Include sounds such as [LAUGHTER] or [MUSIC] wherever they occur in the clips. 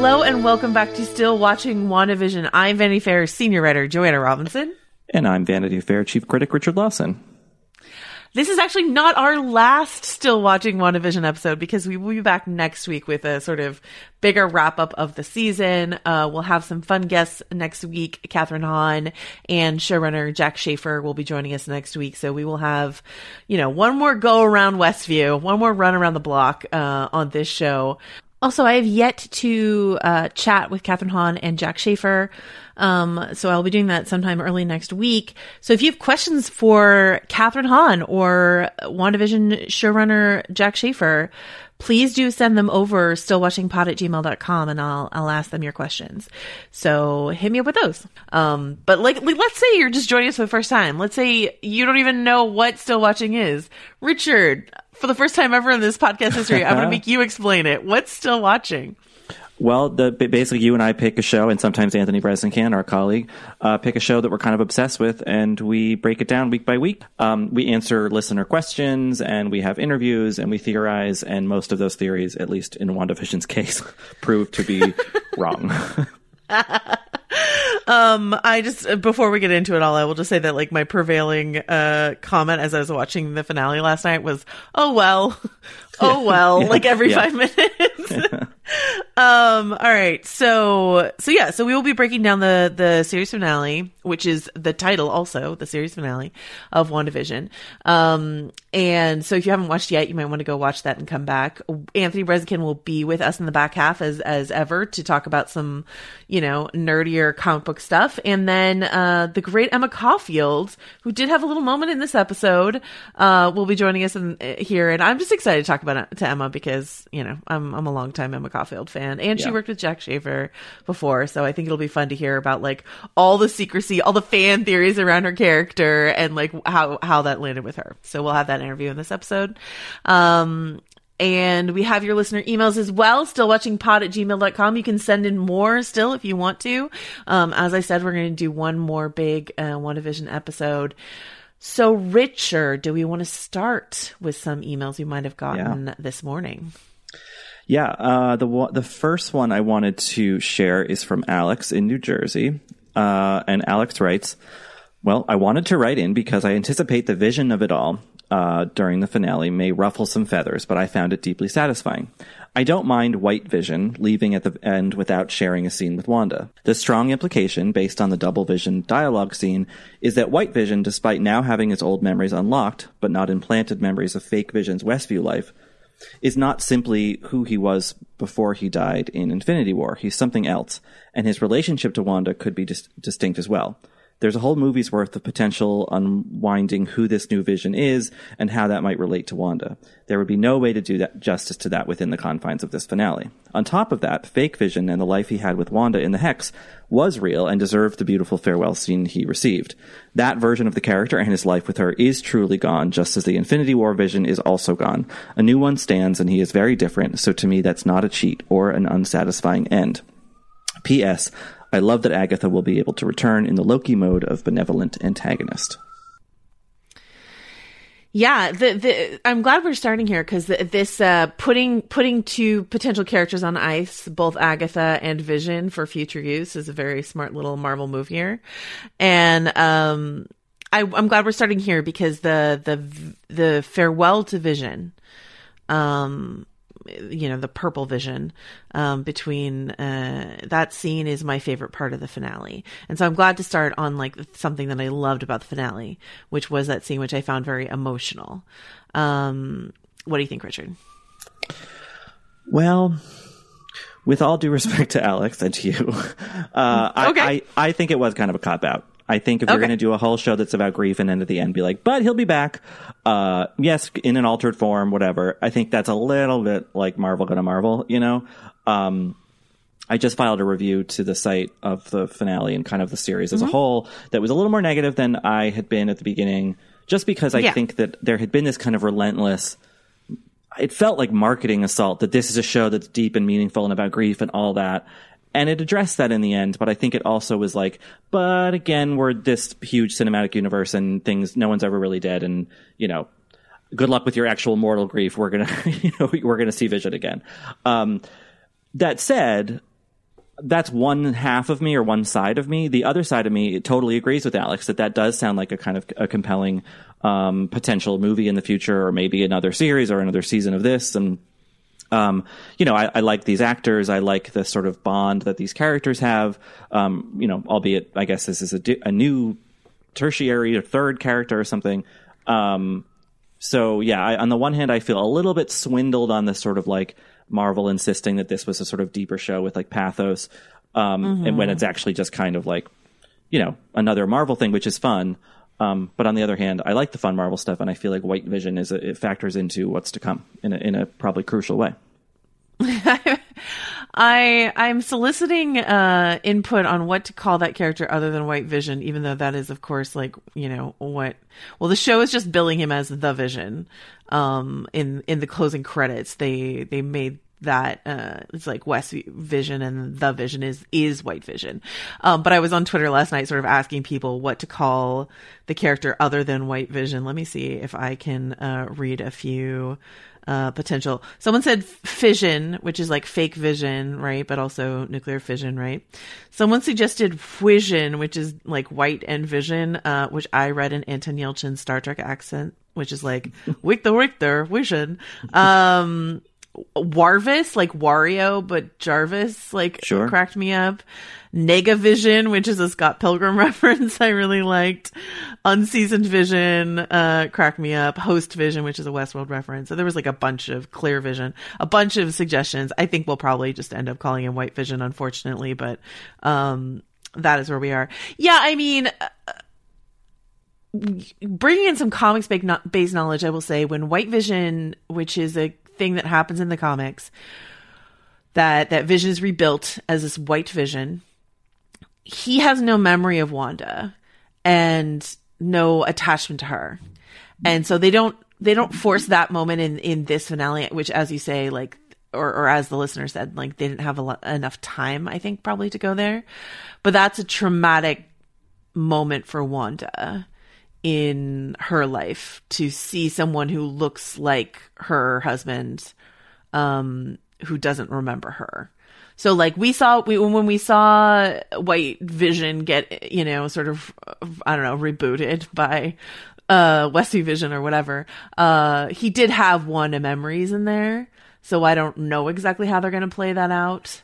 Hello and welcome back to Still Watching WandaVision. I'm Vanity Fair senior writer Joanna Robinson. And I'm Vanity Fair chief critic Richard Lawson. This is actually not our last Still Watching WandaVision episode because we will be back next week with a sort of bigger wrap up of the season. Uh, we'll have some fun guests next week. Kathryn Hahn and showrunner Jac Schaeffer will be joining us next week. So we will have, you know, one more go around Westview, one more run around the block uh, on this show. Also, I have yet to uh, chat with Kathryn Hahn and Jac Schaeffer. Um, so I'll be doing that sometime early next week. So if you have questions for Kathryn Hahn or WandaVision showrunner Jac Schaeffer, please do send them over stillwatchingpod at gmail.com and I'll, I'll ask them your questions. So hit me up with those. Um, but like, like, let's say you're just joining us for the first time. Let's say you don't even know what still watching is. Richard, for the first time ever in this podcast history, I'm going [LAUGHS] to make you explain it. What's still watching? Well, the, basically, you and I pick a show, and sometimes Anthony Breznican, our colleague, uh, pick a show that we're kind of obsessed with, and we break it down week by week. Um, we answer listener questions, and we have interviews, and we theorize, and most of those theories, at least in WandaVision's case, [LAUGHS] prove to be [LAUGHS] wrong. Um, I just before we get into it all, I will just say that like my prevailing uh comment as I was watching the finale last night was, "Oh well, [LAUGHS] oh well," yeah. like every yeah. five minutes. [LAUGHS] um, all right, so so yeah, so we will be breaking down the the series finale, which is the title also the series finale of WandaVision. Um, and so if you haven't watched yet, you might want to go watch that and come back. Anthony Breznican will be with us in the back half as as ever to talk about some, you know, nerdier comic book stuff, and then uh, the great Emma Caulfield, who did have a little moment in this episode, uh, will be joining us in, here, and I'm just excited to talk about it to Emma because you know I'm I'm a long time Emma Caulfield fan, and yeah. she worked with Jac Schaeffer before, so I think it'll be fun to hear about like all the secrecy, all the fan theories around her character, and like how how that landed with her. So we'll have that interview in this episode. Um, and we have your listener emails as well. Still watching pod at gmail.com. You can send in more still if you want to. Um, as I said, we're going to do one more big uh, WandaVision episode. So, Richard, do we want to start with some emails you might have gotten yeah. this morning? Yeah, uh, the the first one I wanted to share is from Alex in New Jersey, uh, and Alex writes, "Well, I wanted to write in because I anticipate the vision of it all uh, during the finale may ruffle some feathers, but I found it deeply satisfying. I don't mind White Vision leaving at the end without sharing a scene with Wanda. The strong implication, based on the double vision dialogue scene, is that White Vision, despite now having his old memories unlocked, but not implanted memories of fake Vision's Westview life, is not simply who he was before he died in Infinity War. He's something else, and his relationship to Wanda could be dis- distinct as well. There's a whole movie's worth of potential unwinding who this new vision is and how that might relate to Wanda. There would be no way to do that justice to that within the confines of this finale. On top of that, fake vision and the life he had with Wanda in the Hex was real and deserved the beautiful farewell scene he received. That version of the character and his life with her is truly gone, just as the Infinity War vision is also gone. A new one stands and he is very different, so to me that's not a cheat or an unsatisfying end. P.S. I love that Agatha will be able to return in the Loki mode of benevolent antagonist. Yeah, the, the I'm glad we're starting here because this uh, putting putting two potential characters on ice, both Agatha and Vision, for future use is a very smart little Marvel move here, and um, I, I'm glad we're starting here because the the the farewell to Vision, um, you know the purple vision um, between uh, that scene is my favorite part of the finale. And so i'm glad to start on like something that i loved about the finale which was that scene which i found very emotional. Um, what do you think richard? Well with all due respect to alex and to you [LAUGHS] uh, okay. I, I, I think it was kind of a cop out I think if okay. you're going to do a whole show that's about grief and then at the end be like, but he'll be back. Uh, yes, in an altered form, whatever. I think that's a little bit like Marvel gonna Marvel, you know? Um, I just filed a review to the site of the finale and kind of the series as mm-hmm. a whole that was a little more negative than I had been at the beginning, just because I yeah. think that there had been this kind of relentless, it felt like marketing assault that this is a show that's deep and meaningful and about grief and all that and it addressed that in the end but i think it also was like but again we're this huge cinematic universe and things no one's ever really dead and you know good luck with your actual mortal grief. We're gonna [LAUGHS] you know we're gonna see vision again. Um, that said that's one half of me or one side of me. The other side of me totally agrees with alex that that does sound like a kind of a compelling um, potential movie in the future or maybe another series or another season of this. And um, you know, I, I, like these actors. I like the sort of bond that these characters have. Um, you know, albeit I guess this is a, a new tertiary or third character or something. Um, so yeah, I, on the one hand, I feel a little bit swindled on this sort of like Marvel insisting that this was a sort of deeper show with like pathos, um, mm-hmm. and when it's actually just kind of like, you know, another Marvel thing, which is fun. Um, but on the other hand, I like the fun Marvel stuff, and I feel like White Vision is a, it factors into what's to come in a, in a probably crucial way. [LAUGHS] I I'm soliciting uh, input on what to call that character other than White Vision, even though that is, of course, like you know what. Well, the show is just billing him as the Vision. Um, in in the closing credits, they they made that uh, it's like West Vision and the Vision is is White Vision. Um, but I was on Twitter last night, sort of asking people what to call the character other than White Vision. Let me see if I can uh, read a few uh, potential. Someone said fission, which is like fake vision, right? But also nuclear fission, right? Someone suggested vision, which is like white and vision, uh, which I read in Anton Yelchin's Star Trek accent, which is like [LAUGHS] Richter Richter vision. Um, Warvis, like Wario, but Jarvis, like sure. cracked me up. Negavision, which is a Scott Pilgrim [LAUGHS] reference, I really liked. Unseasoned Vision, uh, cracked me up. Host Vision, which is a Westworld reference. So there was like a bunch of Clear Vision, a bunch of suggestions. I think we'll probably just end up calling him White Vision, unfortunately, but, um, that is where we are. Yeah, I mean, uh, bringing in some comics based knowledge, I will say when White Vision, which is a thing that happens in the comics that that Vision is rebuilt as this white Vision. He has no memory of Wanda and no attachment to her, and so they don't they don't force that moment in in this finale, which, as you say, like or, or as the listener said, like they didn't have lot, enough time, I think, probably to go there. But that's a traumatic moment for Wanda in her life to see someone who looks like her husband um who doesn't remember her. So like we saw we when we saw white vision get you know sort of i don't know rebooted by uh westy vision or whatever uh he did have one of memories in there. So i don't know exactly how they're going to play that out.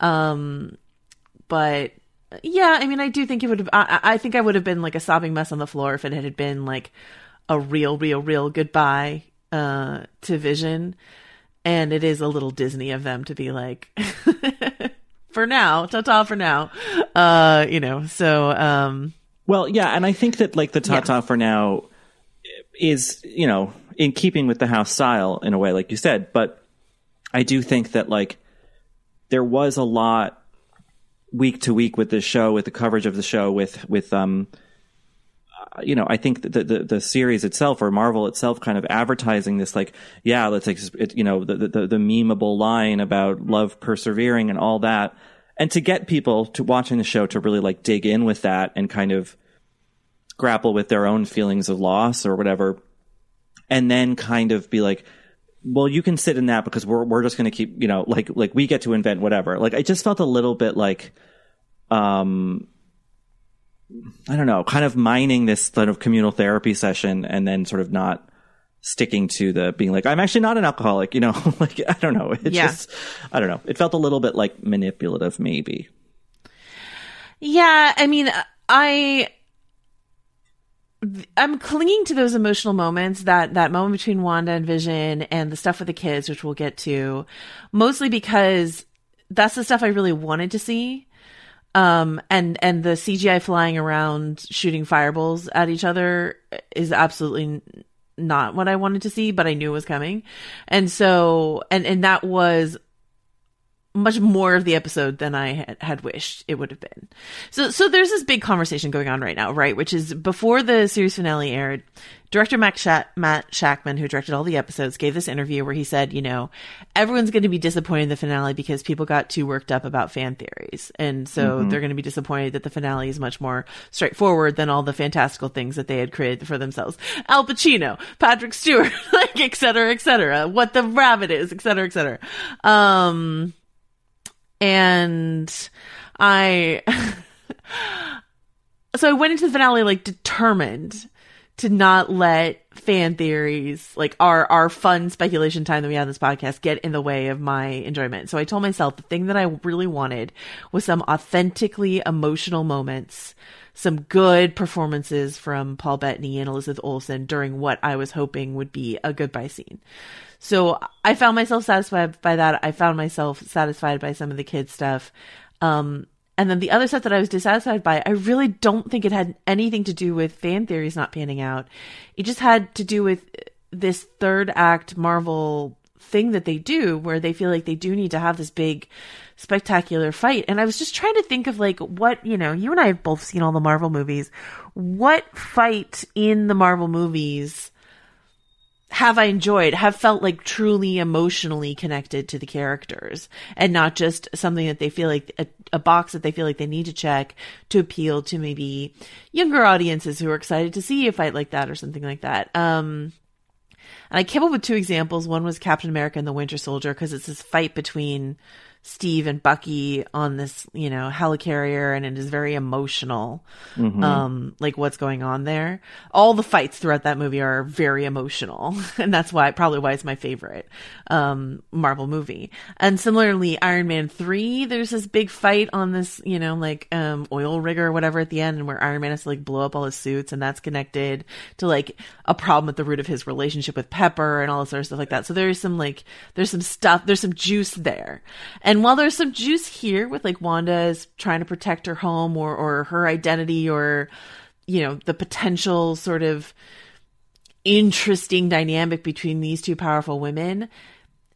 Um but yeah, I mean, I do think it would have. I, I think I would have been like a sobbing mess on the floor if it had been like a real, real, real goodbye uh, to Vision. and it is a little Disney of them to be like, [LAUGHS] for now, ta ta for now, uh, you know. So, um, well, yeah, and I think that like the ta ta yeah. for now is you know in keeping with the house style in a way, like you said, but I do think that like there was a lot week to week with the show, with the coverage of the show, with with um, uh, you know, I think the, the, the series itself or Marvel itself kind of advertising this like, yeah, let's like, it, you know, the, the the memeable line about love persevering and all that, and to get people to watching the show to really like dig in with that and kind of grapple with their own feelings of loss or whatever, and then kind of be like, well, you can sit in that because we're we're just going to keep, you know, like like we get to invent whatever. Like I just felt a little bit like, um, I don't know, kind of mining this sort of communal therapy session and then sort of not sticking to the being like I'm actually not an alcoholic, you know, [LAUGHS] like I don't know. It yeah. just I don't know. It felt a little bit like manipulative maybe. Yeah, I mean, I I'm clinging to those emotional moments that that moment between Wanda and Vision and the stuff with the kids, which we'll get to, mostly because that's the stuff I really wanted to see. Um, and and the CGI flying around shooting fireballs at each other is absolutely not what I wanted to see, but I knew it was coming. And so and and that was much more of the episode than I had, had wished it would have been. So, so there's this big conversation going on right now, right? Which is before the series finale aired, director Matt, Sha- Matt Shakman, who directed all the episodes, gave this interview where he said, you know, everyone's going to be disappointed in the finale because people got too worked up about fan theories. And so mm-hmm. they're going to be disappointed that the finale is much more straightforward than all the fantastical things that they had created for themselves. Al Pacino, Patrick Stewart, [LAUGHS] like, et cetera, et cetera, what the rabbit is, et cetera, et cetera. Um, and I [LAUGHS] so I went into the finale like determined to not let fan theories like our our fun speculation time that we have on this podcast get in the way of my enjoyment. So I told myself the thing that I really wanted was some authentically emotional moments, some good performances from Paul Bettany and Elizabeth Olsen during what I was hoping would be a goodbye scene. So I found myself satisfied by that. I found myself satisfied by some of the kids stuff. Um, and then the other stuff that I was dissatisfied by, I really don't think it had anything to do with fan theories not panning out. It just had to do with this third act Marvel thing that they do where they feel like they do need to have this big spectacular fight. And I was just trying to think of like what, you know, you and I have both seen all the Marvel movies. What fight in the Marvel movies have I enjoyed, have felt like truly emotionally connected to the characters and not just something that they feel like a, a, box that they feel like they need to check to appeal to maybe younger audiences who are excited to see a fight like that or something like that. Um, and I came up with two examples. One was Captain America and the Winter Soldier because it's this fight between Steve and Bucky on this, you know, helicarrier and it is very emotional. Mm-hmm. Um, like what's going on there. All the fights throughout that movie are very emotional. [LAUGHS] And that's why, probably why it's my favorite, um, Marvel movie. And similarly, Iron Man 3, there's this big fight on this, you know, like, um, oil rig or whatever at the end and where Iron Man has to like blow up all his suits and that's connected to like a problem at the root of his relationship with Pepper and all this sort of stuff like that. So there's some like, there's some stuff, there's some juice there. And while there's some juice here with like Wanda is trying to protect her home or or her identity or you know the potential sort of interesting dynamic between these two powerful women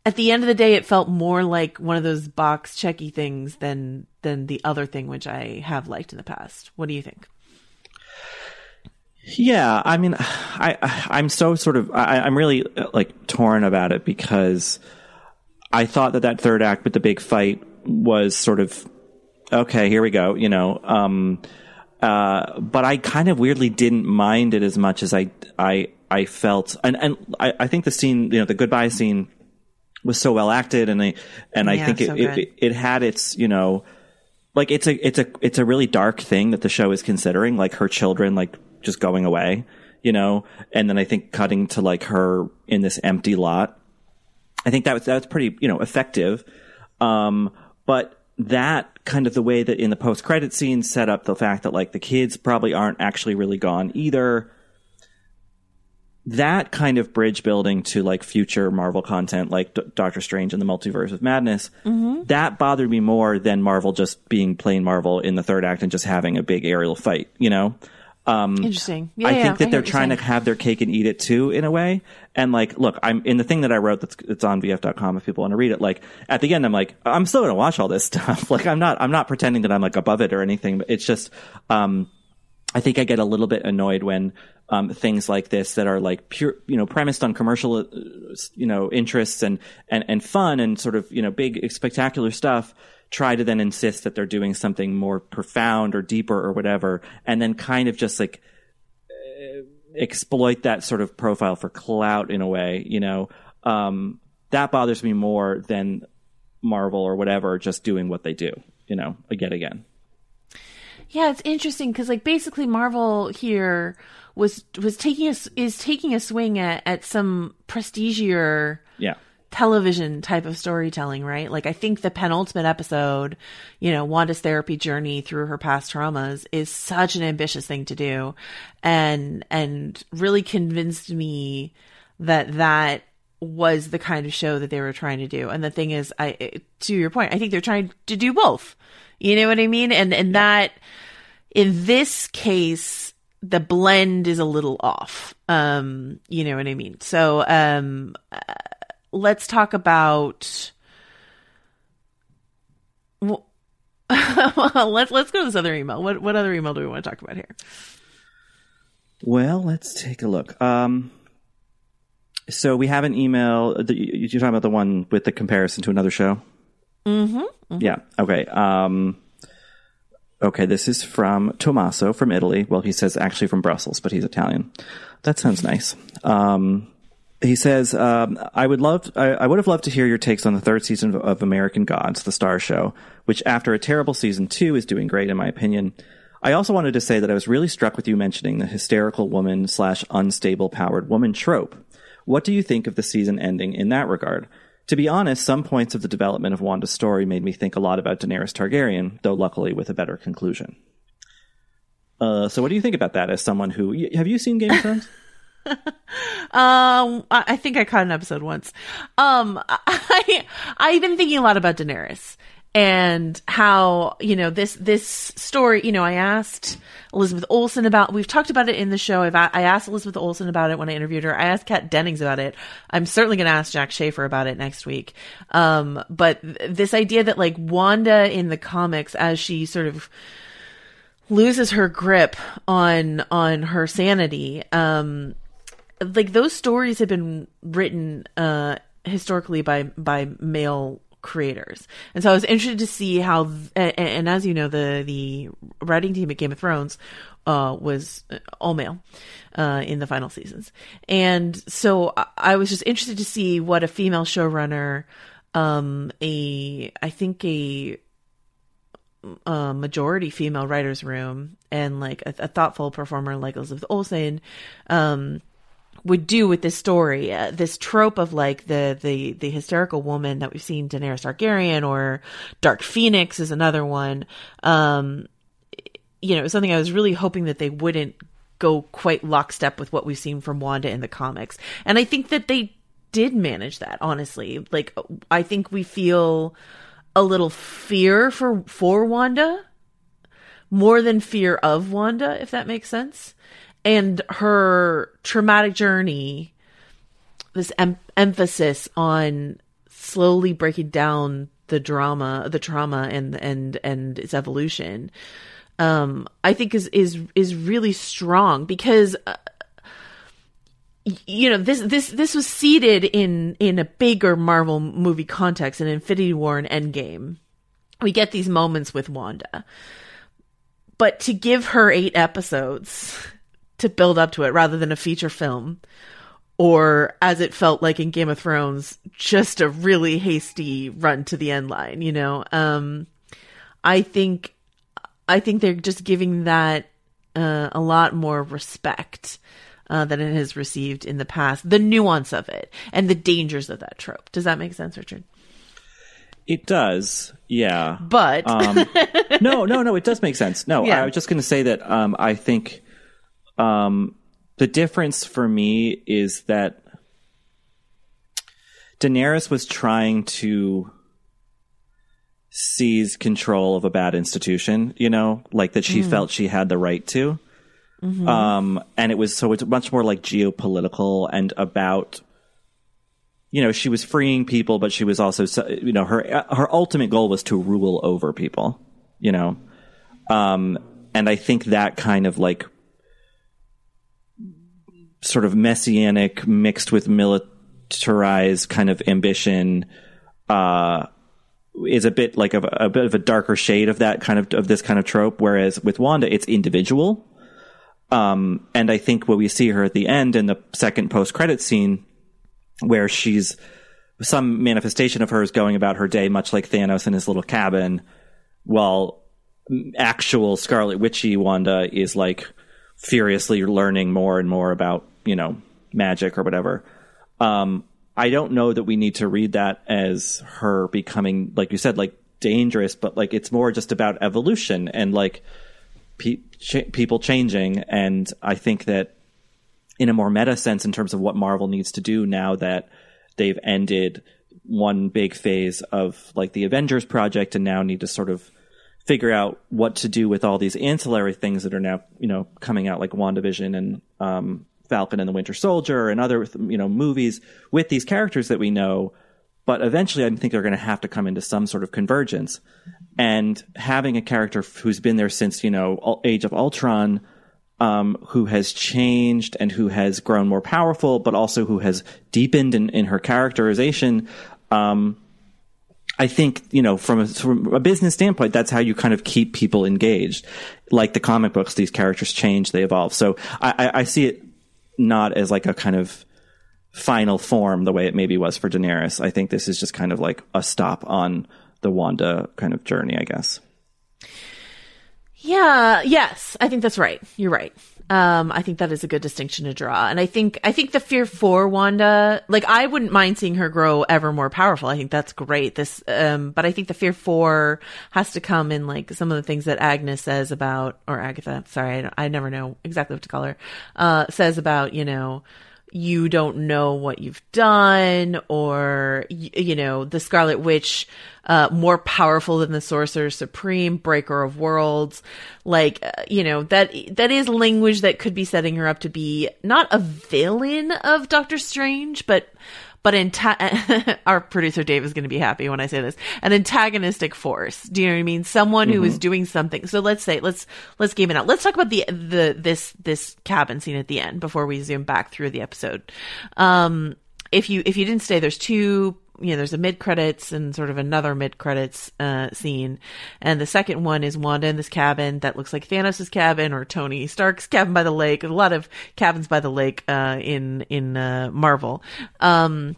at the end of the day it felt more like one of those box checky things than than the other thing which i have liked in the past. What do you think? Yeah i mean [SIGHS] i i'm so sort of I, i'm really uh, like torn about it because I thought that that third act with the big fight was sort of okay. Here we go. You know, um, uh, but I kind of weirdly didn't mind it as much as I I I felt, and and I, I think the scene, you know, the goodbye scene was so well acted, and I and I think so it, it, it had its you know like it's a it's a it's a really dark thing that the show is considering, like her children like just going away, you know, and then I think cutting to like her in this empty lot I think that was that was pretty you know effective. Um, but that kind of the way that in the post credit scene set up the fact that like the kids probably aren't actually really gone either. that kind of bridge building to like future Marvel content, like D- Doctor Strange and the Multiverse of Madness, Mm-hmm. that bothered me more than Marvel just being plain Marvel in the third act and just having a big aerial fight. You know, Interesting. Yeah, I yeah, think that hear they're trying to have their cake and eat it too, in a way. And like, look, I'm in the thing that I wrote that's it's on VF.com if people want to read it. Like at the end, I'm like, I'm still going to watch all this [LAUGHS] stuff. like I'm not, I'm not pretending that I'm like above it or anything. But it's just, um, I think I get a little bit annoyed when um, things like this that are like pure, you know, premised on commercial, uh, you know, interests and and and fun and sort of you know big spectacular stuff try to then insist that they're doing something more profound or deeper or whatever, and then kind of just like uh, exploit that sort of profile for clout in a way, you know. Um, that bothers me more than Marvel or whatever just doing what they do, you know, again again. Yeah, it's interesting because like basically Marvel here was was taking a, is taking a swing at at some prestigier Yeah. Television type of storytelling, right? Like I think the penultimate episode, you know, Wanda's therapy journey through her past traumas is such an ambitious thing to do and and really convinced me that that was the kind of show that they were trying to do. And the thing is I to your point, I think they're trying to do both. You know what I mean? And and that in this case the blend is a little off. Um, you know what I mean? So um let's talk about well, [LAUGHS] let's let's go to this other email. What what other email do we want to talk about here? Well, let's take a look. Um, so we have an email. the- You're talking about the one with the comparison to another show. Mm-hmm. Yeah. Okay. Um, okay. This is from Tommaso from Italy. Well, he says actually from Brussels, but he's Italian. That sounds nice. Um, he says, um, "I would love, I, I would have loved to hear your takes on the third season of, of American Gods, the Star Show, which after a terrible season two is doing great in my opinion. I also wanted to say that I was really struck with you mentioning the hysterical woman slash unstable powered woman trope. What do you think of the season ending in that regard? To be honest, some points of the development of Wanda's story made me think a lot about Daenerys Targaryen, though luckily with a better conclusion. Uh, so what do you think about that as someone who, have you seen Game of Thrones? [LAUGHS] Um, I think I caught an episode once. Um, [LAUGHS] I I've been thinking a lot about Daenerys and how you know this this story. You know, I asked Elizabeth Olsen about. We've talked about it in the show. I've I asked Elizabeth Olsen about it when I interviewed her. I asked Kat Dennings about it. I'm certainly going to ask Jac Schaeffer about it next week. Um, but th- this idea that like Wanda in the comics, as she sort of loses her grip on on her sanity um like those stories have been written uh historically by by male creators. And so i was interested to see how and, and as you know the the writing team at game of thrones uh was all male uh in the final seasons. And so I- i was just interested to see what a female showrunner um a i think a a majority female writers room and like a, a thoughtful performer like Elizabeth Olsen um would do with this story uh, this trope of like the the the hysterical woman that we've seen Daenerys Targaryen or Dark Phoenix is another one. Um you know something I was really hoping that they wouldn't go quite lockstep with what we've seen from Wanda in the comics. And I think that they did manage that honestly. Like I think we feel a little fear for for Wanda more than fear of Wanda if that makes sense and her traumatic journey this em- emphasis on slowly breaking down the drama the trauma and and and its evolution um i think is is is really strong because uh, you know this this this was seeded in in a bigger marvel movie context in infinity war and endgame. We get these moments with wanda. But to give her eight episodes to build up to it rather than a feature film or as it felt like in Game of Thrones, just a really hasty run to the end line, you know. Um I think I think they're just giving that uh, a lot more respect uh, than it has received in the past. The nuance of it and the dangers of that trope. Does that make sense, Richard? It does, yeah. But Um, [LAUGHS] no, no, no. It does make sense. No, Yeah. I was just going to say that um, I think um, the difference for me is that Daenerys was trying to seize control of a bad institution, you know, like that she mm. felt she had the right to. Mm-hmm. Um, and it was so it's much more like geopolitical and about, you know, she was freeing people, but she was also, you know, her her ultimate goal was to rule over people, you know, um, and I think that kind of like sort of messianic mixed with militarized kind of ambition, uh, is a bit like a, a bit of a darker shade of that kind of of this kind of trope. Whereas with Wanda, it's individual. Um, and I think what we see her at the end in the second post credit scene, where she's some manifestation of hers going about her day, much like Thanos in his little cabin, while actual Scarlet Witchy Wanda is like furiously learning more and more about you know magic or whatever. Um, I don't know that we need to read that as her becoming, like you said, like dangerous, but like it's more just about evolution and like pe- ch- people changing. And I think that in a more meta sense, in terms of what Marvel needs to do now that they've ended one big phase of like the Avengers project and now need to sort of figure out what to do with all these ancillary things that are now, you know, coming out like WandaVision and um, Falcon and the Winter Soldier and other you know movies with these characters that we know. But eventually, I think they're going to have to come into some sort of convergence. And having a character who's been there since you know Age of Ultron, um, who has changed and who has grown more powerful, but also who has deepened in, in her characterization. Um, I think, you know, from a, from a business standpoint, that's how you kind of keep people engaged. Like the comic books, these characters change, they evolve. So I, I, I see it not as like a kind of final form the way it maybe was for Daenerys. I think this is just kind of like a stop on the Wanda kind of journey, I guess. Yeah, yes, I think that's right. You're right. Um, I think that is a good distinction to draw. And I think, I think the fear for Wanda, like I wouldn't mind seeing her grow ever more powerful. I think that's great. This, um, but I think the fear for has to come in like some of the things that Agnes says about, or Agatha, sorry, I, I never know exactly what to call her, uh, says about, you know, you don't know what you've done or you know the scarlet witch uh, more powerful than the sorcerer supreme breaker of worlds. Like uh, you know that that is language that could be setting her up to be not a villain of doctor strange but but anta- [LAUGHS] our producer Dave is going to be happy when I say this, an antagonistic force. Do you know what I mean? Someone mm-hmm. who is mm-hmm. doing something. So let's say, let's, let's game it out. Let's talk about the, the, this, this cabin scene at the end before we zoom back through the episode. Um, if you, if you didn't stay, there's two you know, there's a mid credits and sort of another mid credits uh, scene, and the second one is Wanda in this cabin that looks like Thanos' cabin or Tony Stark's cabin by the lake. A lot of cabins by the lake uh, in in uh, Marvel. Um,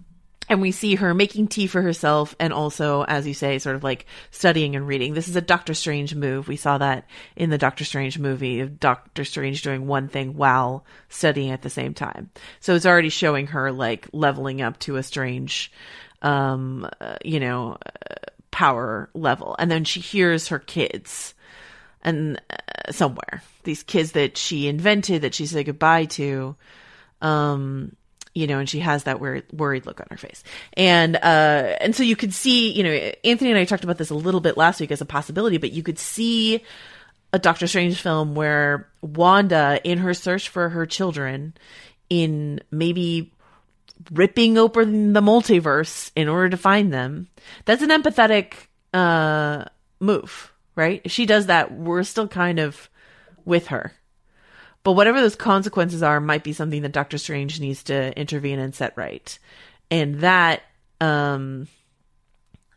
and we see her making tea for herself and also as you say sort of like studying and reading this is a doctor strange move we saw that in the doctor strange movie of doctor strange doing one thing while studying at the same time so it's already showing her like leveling up to a strange um, you know, power level. And then she hears her kids and uh, somewhere these kids that she invented that she said goodbye to, um, you know, and she has that weird, worried look on her face. And, uh, and so you could see, you know, Anthony and I talked about this a little bit last week as a possibility, but you could see a Doctor Strange film where Wanda, in her search for her children, in maybe ripping open the multiverse in order to find them. That's an empathetic uh, move, right? If she does that, we're still kind of with her. But whatever those consequences are, might be something that Doctor Strange needs to intervene and set right. And that, um,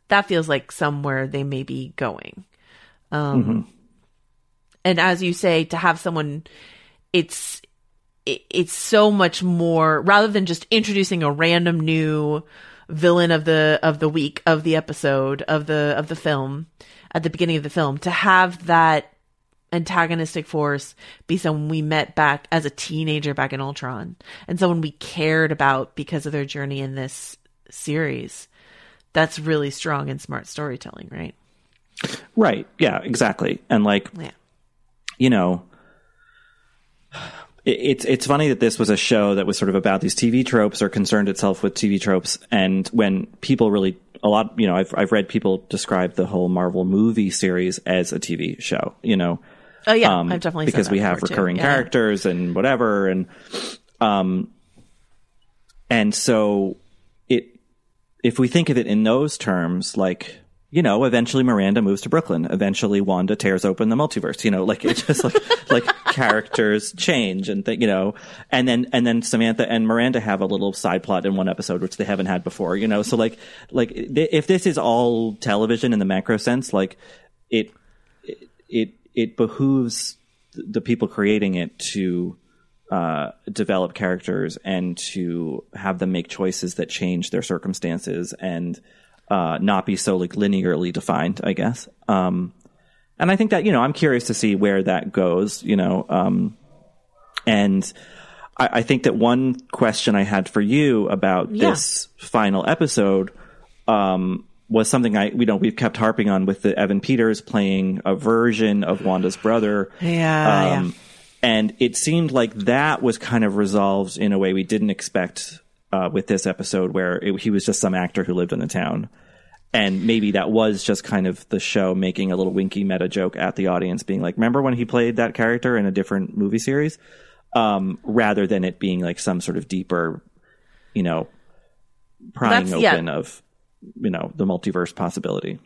that feels like somewhere they may be going. Um, mm-hmm. and as you say, to have someone, it's it's so much more rather than just introducing a random new villain of the of the week of the episode of the of the film at the beginning of the film to have that antagonistic force be someone we met back as a teenager back in Ultron and someone we cared about because of their journey in this series. That's really strong and smart storytelling, right? Right. Yeah, exactly. And like yeah. you know, it's it's funny that this was a show that was sort of about these TV tropes or concerned itself with TV tropes, and when people really a lot, you know, I've I've read people describe the whole Marvel movie series as a TV show, you know. Oh yeah, um, I've definitely because we have recurring yeah. characters and whatever, and um, and so it if we think of it in those terms, like you know, eventually Miranda moves to Brooklyn. Eventually Wanda tears open the multiverse. You know, like it's just like [LAUGHS] like characters change and th- you know, and then and then Samantha and Miranda have a little side plot in one episode which they haven't had before. You know, so like like th- if this is all television in the macro sense, like it it it behooves the people creating it to uh, develop characters and to have them make choices that change their circumstances and uh, not be so like linearly defined, I guess. Um, and I think that you know I'm curious to see where that goes. You know, um, and I, I, think that one question I had for you about yeah. this final episode um, was something I you know we've kept harping on with the Evan Peters playing a version of Wanda's brother. Yeah, um, yeah. And it seemed like that was kind of resolved in a way we didn't expect uh, with this episode where it, he was just some actor who lived in the town. And maybe that was just kind of the show making a little winky meta joke at the audience, being like, remember when he played that character in a different movie series? Um, rather than it being like some sort of deeper, you know, prying That's, open yeah. of, you know, the multiverse possibility.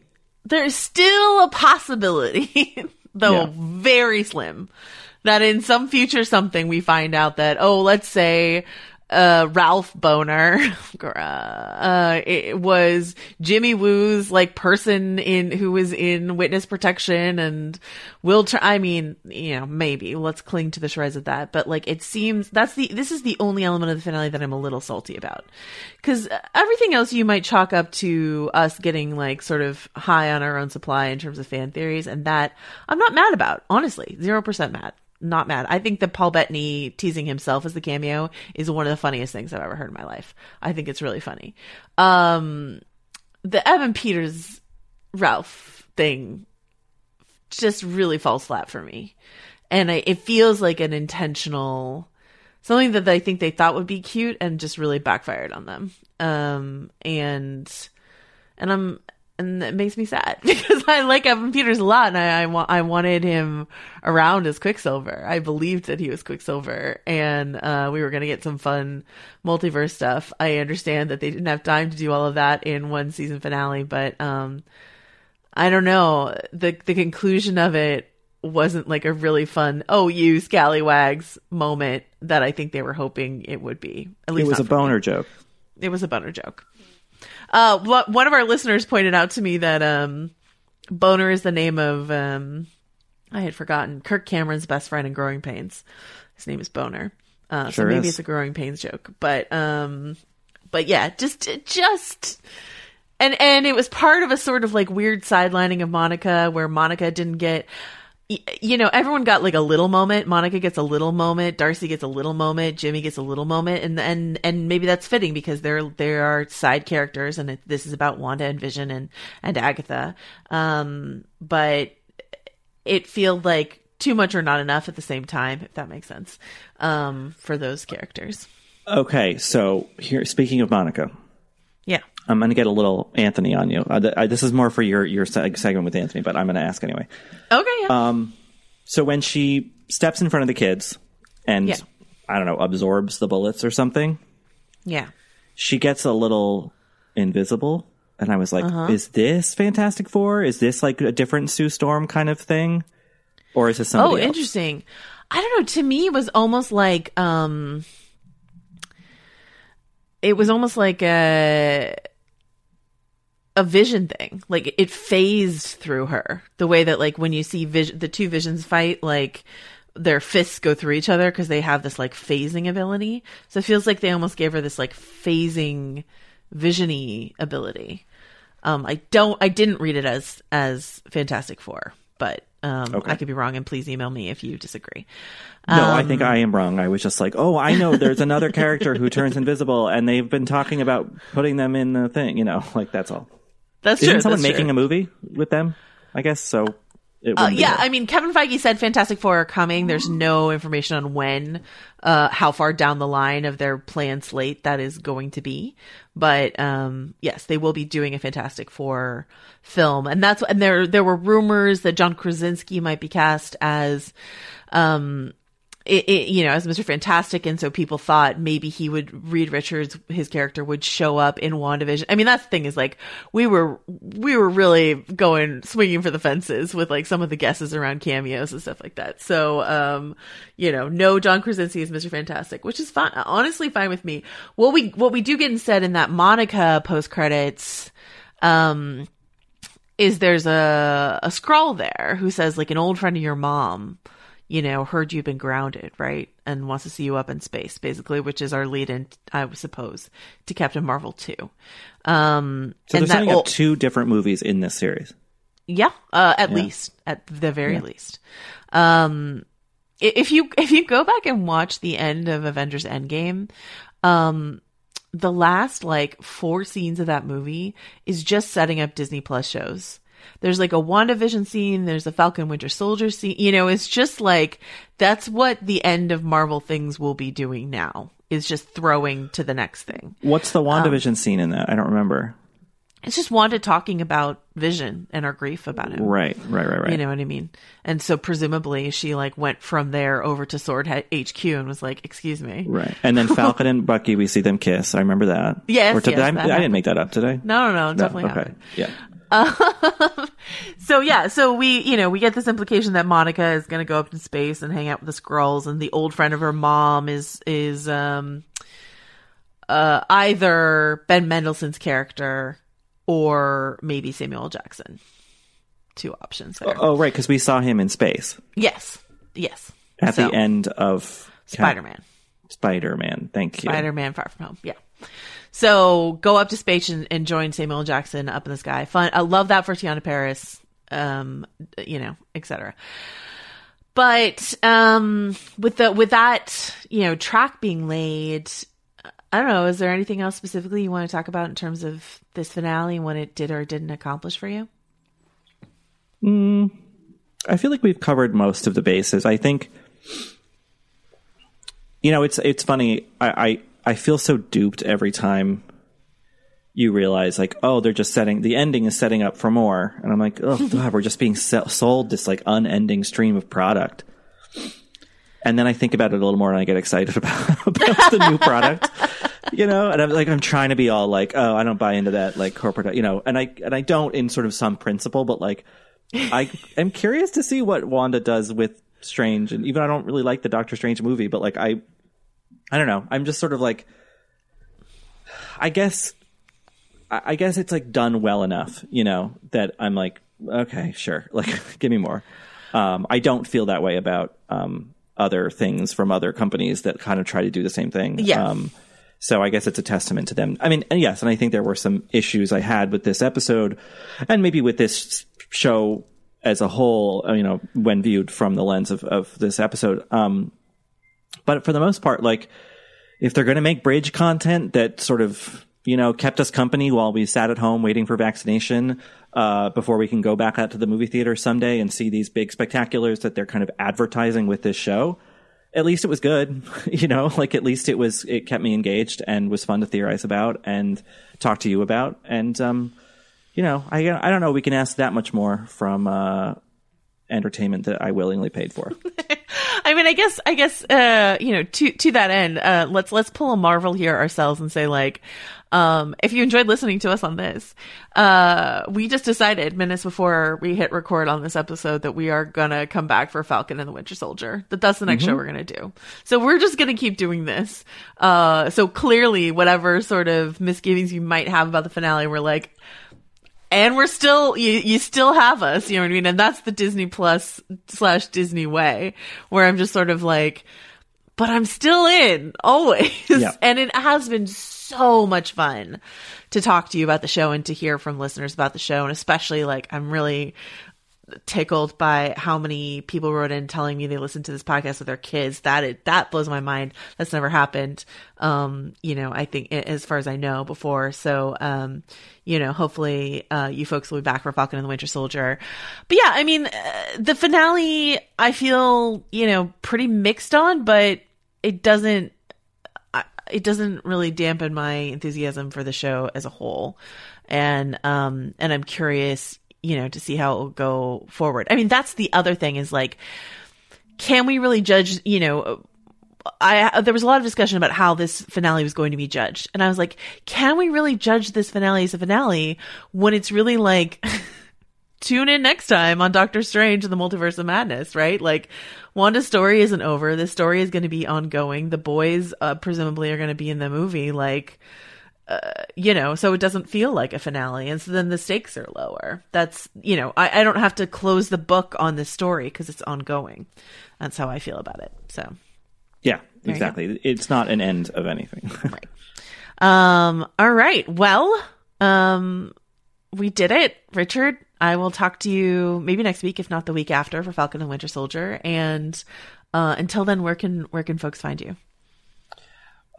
There's still a possibility, [LAUGHS] though yeah. very slim, that in some future something we find out that, oh, let's say uh, Ralph Bohner, [LAUGHS] uh, it was Jimmy Woo's like person in who was in witness protection and will try, I mean, you know, maybe let's cling to the shreds of that. But like, it seems that's the, this is the only element of the finale that I'm a little salty about. Cause everything else you might chalk up to us getting like sort of high on our own supply in terms of fan theories. And that I'm not mad about, honestly, 0% mad not mad. I think that Paul Bettany teasing himself as the cameo is one of the funniest things I've ever heard in my life. I think it's really funny. Um, the Evan Peters Ralph thing just really falls flat for me. And I, it feels like an intentional something that I think they thought would be cute and just really backfired on them. Um, and and I'm and it makes me sad [LAUGHS] because I like Evan Peters a lot, and I I, wa- I wanted him around as Quicksilver. I believed that he was Quicksilver, and uh, we were gonna get some fun multiverse stuff. I understand that they didn't have time to do all of that in one season finale, but um, I don't know the the conclusion of it wasn't like a really fun oh you scallywags moment that I think they were hoping it would be. At least it was a boner me. joke. It was a boner joke. Uh, one of our listeners pointed out to me that um, Boner is the name of um, I had forgotten Kirk Cameron's best friend in Growing Pains. His name is Boner. Uh, sure so maybe is. it's a Growing Pains joke, but um, but yeah, just just and and it was part of a sort of like weird sidelining of Monica where Monica didn't get you know, everyone got like a little moment. Monica gets a little moment. Darcy gets a little moment. Jimmy gets a little moment, and and and maybe that's fitting because they're there are side characters, and it, this is about Wanda and Vision and and Agatha. Um, but it feels like too much or not enough at the same time, if that makes sense. Um, for those characters. Okay, so here, speaking of Monica, yeah, I'm going to get a little Anthony on you. Uh, I, this is more for your your segment with Anthony, but I'm going to ask anyway. Okay. Yeah. Um, so when she steps in front of the kids and yeah. I don't know absorbs the bullets or something, yeah, she gets a little invisible, and I was like, uh-huh. "Is this Fantastic Four? Is this like a different Sue Storm kind of thing, or is this somebody?" Oh, else? interesting. I don't know. To me, it was almost like um, it was almost like a a vision thing. Like it phased through her the way that like when you see vision, the two visions fight, like their fists go through each other because they have this like phasing ability. So it feels like they almost gave her this like phasing visiony ability. Um, I don't, I didn't read it as, as Fantastic Four, but, um, okay. I could be wrong and please email me if you disagree. No, um, I think I am wrong. I was just like, oh, I know there's another character who turns invisible and they've been talking about putting them in the thing, you know, [LAUGHS] like that's all. That's Isn't true. someone that's making true. a movie with them? I guess so. it Uh, yeah. I mean, Kevin Feige said Fantastic Four are coming. There's no information on when, uh, how far down the line of their planned slate that is going to be. But, um, yes, they will be doing a Fantastic Four film. And that's, and there, there were rumors that John Krasinski might be cast as, um, it, it, you know, as Mr. Fantastic, and so people thought maybe he would Reed Richards, his character would show up in WandaVision. I mean, that's the thing is like we were we were really going swinging for the fences with like some of the guesses around cameos and stuff like that. So, um, you know, no John Krasinski is Mr. Fantastic, which is fine, honestly fine with me. What we what we do get instead in that Monica post credits, um, is there's a a Skrull there who says like an old friend of your mom you know, heard you've been grounded, right? And wants to see you up in space, basically, which is our lead in, I suppose, to Captain Marvel 2. Um, so and they're setting that, up two different movies in this series. yeah, uh, at least, at the very least. Um, if you, [LAUGHS] if you go back and watch the end of Avengers Endgame, um, the last like four scenes of that movie is just setting up Disney Plus shows. There's like a WandaVision scene, there's a Falcon Winter Soldier scene. You know, it's just like that's what the end of Marvel things will be doing now. Is just throwing to the next thing. What's the Um, WandaVision scene in that? I don't remember. It's just Wanda talking about Vision and our grief about him. Right, right, right, right. You know what I mean? And so presumably she like went from there over to Sword HQ and was like, "Excuse me." Right. And then Falcon and Bucky, we see them kiss. I remember that. [LAUGHS] Yes, Or yes, I, I didn't make that up, today. No, no, no, it No, definitely okay. happened. Yeah. [LAUGHS] So yeah, so we, you know, we get this implication that Monica is going to go up in space and hang out with the Skrulls, and the old friend of her mom is is um uh either Ben Mendelsohn's character or maybe Samuel Jackson. Two options there. Oh, right, because we saw him in space Yes, yes. at So, the end of Spider Man. Spider Man. Thank you. Spider Man Far From Home. Yeah. So go up to space and, and join Samuel. Jackson up in the sky. Fun. I love that for Teyonah Parris. Um, you know, etc. But um, with the with that you know track being laid, I don't know. Is there anything else specifically you want to talk about in terms of this finale and what it did or didn't accomplish for you? I feel like we've covered most of the bases. I think, you know, it's it's funny. I, I feel so duped every time you realize, like, oh, they're just setting the ending is setting up for more, and I'm like, oh [LAUGHS] god, we're just being sold this like unending stream of product. And then I think about it a little more, and I get excited about, [LAUGHS] about the new product. You know, and I'm like, I'm trying to be all like, oh, I don't buy into that like corporate, you know, and I and I don't in sort of some principle, but like, I [LAUGHS] am curious to see what Wanda does with Strange, and even I don't really like the Doctor Strange movie, but like I, I don't know, I'm just sort of like, I guess, I guess it's like done well enough, you know, that I'm like, okay, sure, [LAUGHS] like give me more. Um, I don't feel that way about um, other things from other companies that kind of try to do the same thing. Yeah. Um, so I guess it's a testament to them. I mean, and yes, and I think there were some issues I had with this episode, and maybe with this show as a whole. uh, You know, when viewed from the lens of of this episode. Um, but for the most part, like if they're going to make bridge content that sort of you know kept us company while we sat at home waiting for vaccination uh, before we can go back out to the movie theater someday and see these big spectaculars that they're kind of advertising with this show at least it was good [LAUGHS] you know? Like at least it was it kept me engaged and was fun to theorize about and talk to you about. And um you know i i don't know we can ask that much more from uh entertainment that i willingly paid for [LAUGHS] I mean, I guess, I guess, uh, you know, to to that end, uh, let's let's pull a Marvel here ourselves and say like, um, if you enjoyed listening to us on this, uh, we just decided minutes before we hit record on this episode that we are gonna come back for Falcon and the Winter Soldier. That that's the next show we're gonna do. So we're just gonna keep doing this. Uh, so clearly, whatever sort of misgivings you might have about the finale, we're like, and we're still you you still have us you know what i mean? And that's the disney plus slash disney way where i'm just sort of like but i'm still in [LAUGHS] always. Yeah. and it has been so much fun to talk to you about the show and to hear from listeners about the show. And especially like i'm really tickled by how many people wrote in telling me they listened to this podcast with their kids. That it, that blows my mind. That's never happened. Um, you know, I think as far as I know before. So, um, you know, hopefully, uh, you folks will be back for Falcon and the Winter Soldier. But yeah, I mean, uh, the finale, I feel, you know, pretty mixed on, but it doesn't, it doesn't really dampen my enthusiasm for the show as a whole. And, um, and I'm curious, you know, to see how it will go forward. I mean, that's the other thing is like, can we really judge, you know, I there was a lot of discussion about how this finale was going to be judged, and I was like, can we really judge this finale as a finale when it's really like [LAUGHS] tune in next time on Doctor Strange and the Multiverse of Madness, right? Like Wanda's story isn't over. This story is going to be ongoing. The boys uh, presumably are going to be in the movie like uh, you know, so it doesn't feel like a finale. And so then the stakes are lower. That's, you know, I, I don't have to close the book on this story because it's ongoing. That's how I feel about it. So, yeah, exactly. It's not an end of anything. [LAUGHS] right. Um, all right. Well, um, we did it, Richard. I will talk to you maybe next week, if not the week after, for Falcon and Winter Soldier. And uh, until then, where can where can folks find you?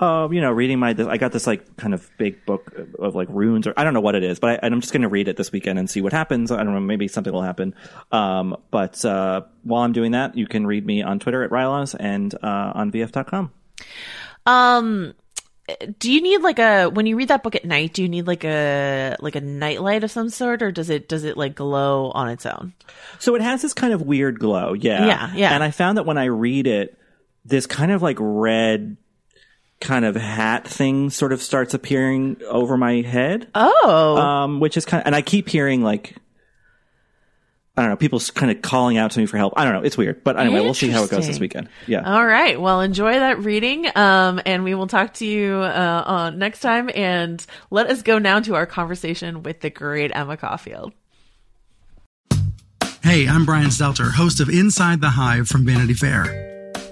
Uh, you know, reading my, I got this like kind of big book of like runes or I don't know what it is, but I, am just going to read it this weekend and see what happens. I don't know, maybe something will happen. Um, but, uh, while I'm doing that, you can read me on Twitter at rilaws and, uh, on VF.com. Um, do you need like a when you read that book at night do you need like a like a nightlight of some sort or does it does it like glow on its own so it has this kind of weird glow yeah yeah yeah and i found that when i read it this kind of like red kind of hat thing sort of starts appearing over my head. Oh. Um, which is kind of, and I keep hearing like, I don't know, people kind of calling out to me for help. I don't know. It's weird. But anyway, we'll see how it goes this weekend. Yeah. All right. Well, enjoy that reading. Um, and we will talk to you, uh, on next time. And let us go now to our conversation with the great Emma Caulfield. Hey, I'm Brian Stelter, host of Inside the Hive from Vanity Fair.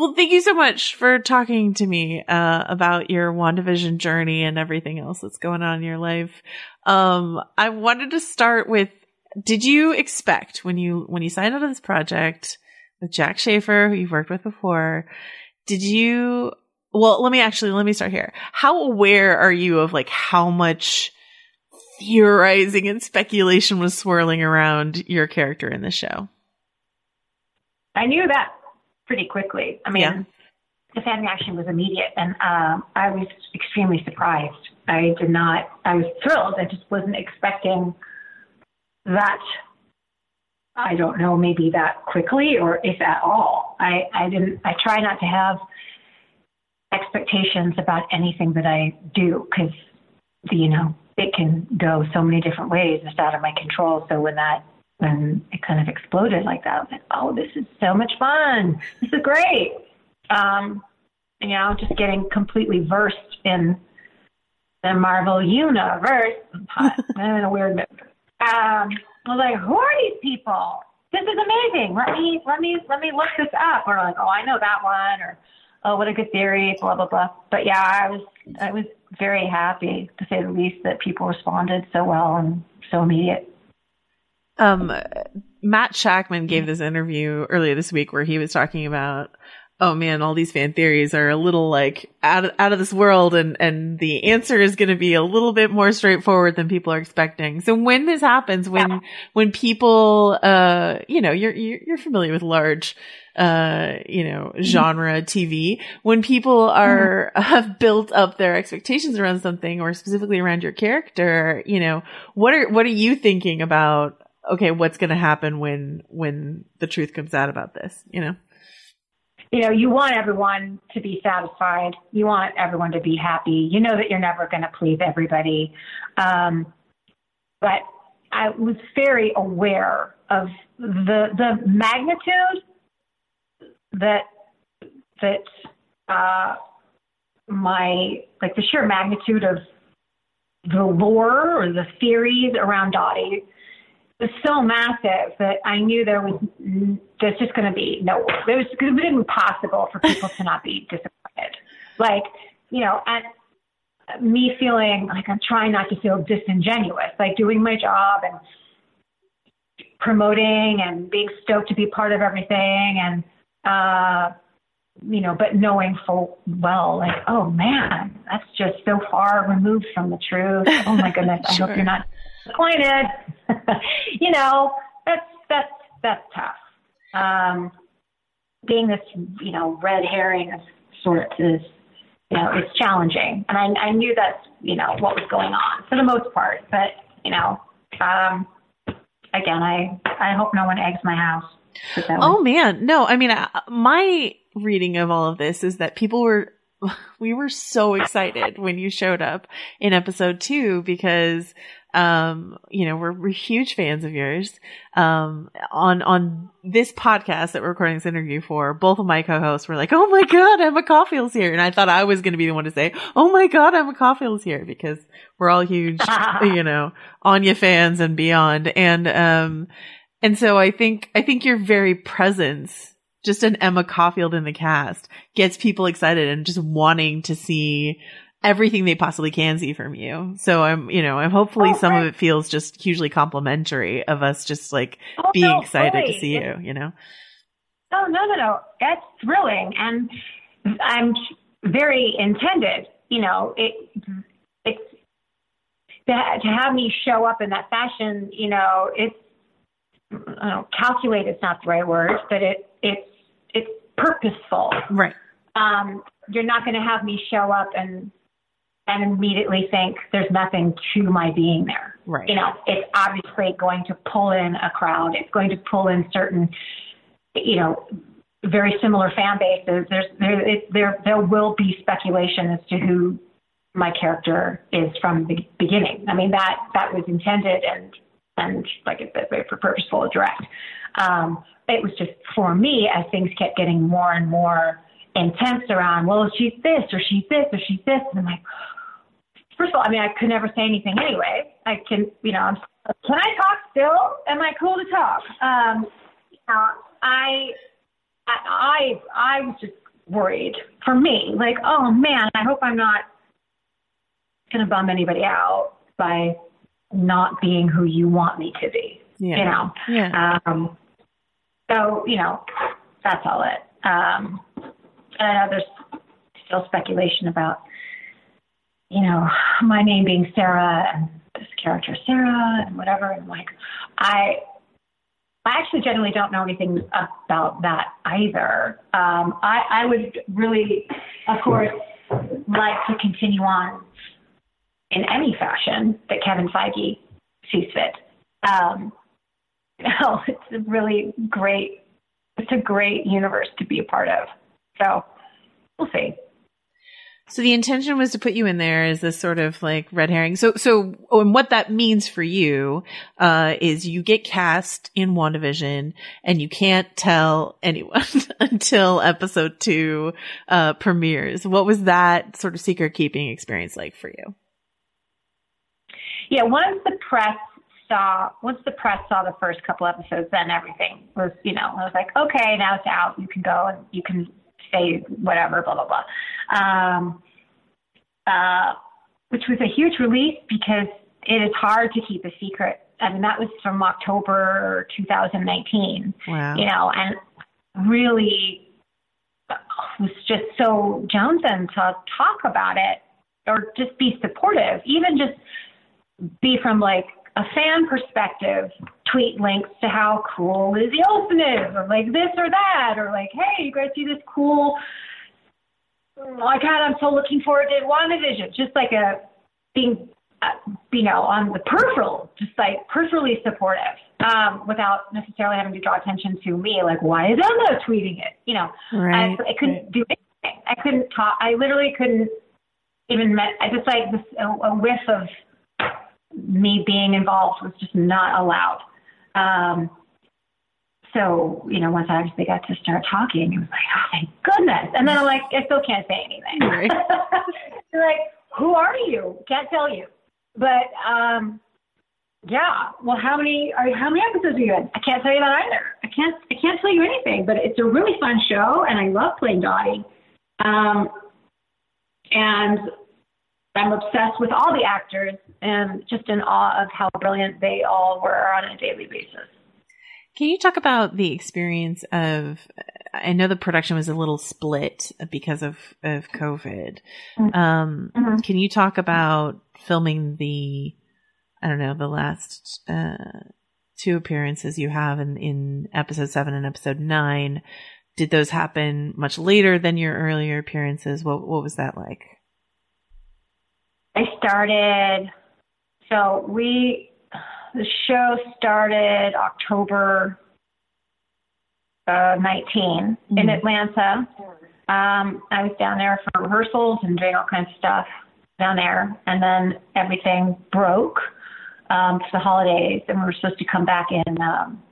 Well, thank you so much for talking to me uh, about your WandaVision journey and everything else that's going on in your life. Um, I wanted to start with: Did you expect when you when you signed up to this project with Jac Schaeffer, who you've worked with before? Did you? Well, let me actually let me start here. How aware are you of like how much theorizing and speculation was swirling around your character in the show? I knew that pretty quickly. I mean, yeah. the fan reaction was immediate, and um, I was extremely surprised. I did not. I was thrilled. I just wasn't expecting that. I don't know, maybe that quickly or if at all. I, I didn't. I try not to have expectations about anything that I do because, you know, it can go so many different ways. It's out of my control. So when that when it kind of exploded like that. I was like, oh, this is so much fun. This is great. Um, you know, just getting completely versed in the Marvel universe. [LAUGHS] I'm in a weird mood. Um, I was like, who are these people? This is amazing. Let me let me let me look this up. Or like, oh, I know that one. Or oh, what a good theory. Blah blah blah. But yeah, I was I was very happy to say the least that people responded so well and so immediate. Um, Matt Shakman gave this interview earlier this week where he was talking about, oh man, all these fan theories are a little like out of, out of this world and, and the answer is going to be a little bit more straightforward than people are expecting. So when this happens, when, yeah. when people, uh, you know, you're, you're, you're familiar with large, uh, you know, mm-hmm. genre TV, when people are, mm-hmm. [LAUGHS] have built up their expectations around something or specifically around your character, you know, what are, what are you thinking about okay, what's going to happen when when the truth comes out about this? You know. You know, you want everyone to be satisfied. You want everyone to be happy. You know that you're never going to please everybody, um, but I was very aware of the the magnitude that that uh, my like the sheer magnitude of the lore or the theories around Dottie was so massive that I knew there was there's just going to be no it was to be impossible for people to not be disappointed. Like you know, and me feeling like I'm trying not to feel disingenuous, like doing my job and promoting and being stoked to be part of everything and uh you know, but knowing full well, like, oh man, that's just so far removed from the truth. Oh my goodness, I hope you're not disappointed. [LAUGHS] you know, that's that's that's tough. Um, being this, you know, red herring of sorts is, you know, it's challenging, and I, I knew that's, you know, what was going on for the most part. But you know, um, again, I I hope no one eggs my house. Oh man, no, I mean, my reading of all of this is that people were [LAUGHS] we were so excited when you showed up in episode two because um you know we're, we're huge fans of yours. Um on on this podcast that we're recording this interview for both of my co-hosts were like oh my god emma caulfield's here. And i thought i was going to be the one to say oh my god emma caulfield's here because we're all huge [LAUGHS] you know anya fans and beyond. And um and so i think i think your very presence just an Emma Caulfield in the cast gets people excited and just wanting to see everything they possibly can see from you. So I'm, you know, I'm hopefully oh, some right. of it feels just hugely complimentary of us just like oh, being no, excited to see you, you know? Oh, no, no, no. That's thrilling. And I'm very intended, you know, it, it's to, to have me show up in that fashion, you know, it's, I don't know, calculate is not the right word, but it, it's it's purposeful. Right. Um, you're not going to have me show up and and immediately think there's nothing to my being there. Right. You know, it's obviously going to pull in a crowd. It's going to pull in certain, you know, very similar fan bases. There's there it, there there will be speculation as to who my character is from the beginning. I mean that that was intended and and like I said, very purposeful and direct. Um, it was just for me as things kept getting more and more intense around, well, she's this or she's this or she's this. And I'm like, first of all, I mean, I could never say anything anyway. I can, you know, I'm, can I talk still? Am I cool to talk? Um, you know, I, I, I was just worried for me, like, oh man, I hope I'm not going to bum anybody out by not being who you want me to be. Yeah. You know, yeah. Um, so, you know, that's all it. Um, and I know there's still speculation about, you know, my name being Sarah and this character Sarah and whatever. And like, I, I actually generally don't know anything about that either. Um, I, I would really, of course, like to continue on in any fashion that Kevin Feige sees fit. Um, [LAUGHS] no, it's a really great, it's a great universe to be a part of. So we'll see. So the intention was to put you in there as this sort of like red herring. So, so, oh, and what that means for you, uh, is you get cast in WandaVision and you can't tell anyone [LAUGHS] until episode two, uh, premieres. What was that sort of secret keeping experience like for you? Yeah, once the press saw, once the press saw the first couple episodes, then everything was, you know, I was like, okay, now it's out. You can go and you can say whatever, blah, blah, blah. Um, uh, which was a huge relief because it is hard to keep a secret. I mean, that was from October 2019. Wow. You know, and really was just so Jonesing to talk about it or just be supportive, even just be from like a fan perspective, tweet links to how cool Lizzie Olsen is, or like this or that, or like, hey, you guys see this cool, My God, I'm so looking forward to WandaVision. Just like a being, uh, you know, on the peripheral, just like peripherally supportive, um, without necessarily having to draw attention to me. Like, why is Emma tweeting it? You know, right. I, I couldn't do anything. I couldn't talk. I literally couldn't even. Met, I just like this a, a whiff of me being involved was just not allowed. Um, so, you know, once I actually got to start talking, it was like, oh, thank goodness. And then I'm like, I still can't say anything. Right. [LAUGHS] You're like, who are you? Can't tell you. But, um, yeah. Well, how many are how many episodes are you in? I can't tell you that either. I can't I can't tell you anything. But it's a really fun show, and I love playing Dottie. Um, and I'm obsessed with all the actors, and just in awe of how brilliant they all were on a daily basis. Can you talk about the experience of? I know the production was a little split because of of COVID. Mm-hmm. Um, mm-hmm. Can you talk about filming the I don't know, the last uh, two appearances you have in, in episode seven and episode nine. Did those happen much later than your earlier appearances? What what was that like? I started so we the show started October uh, 19 mm-hmm. in Atlanta. Um, I was down there for rehearsals and doing all kinds of stuff down there, and then everything broke um, for the holidays, and we were supposed to come back in, um,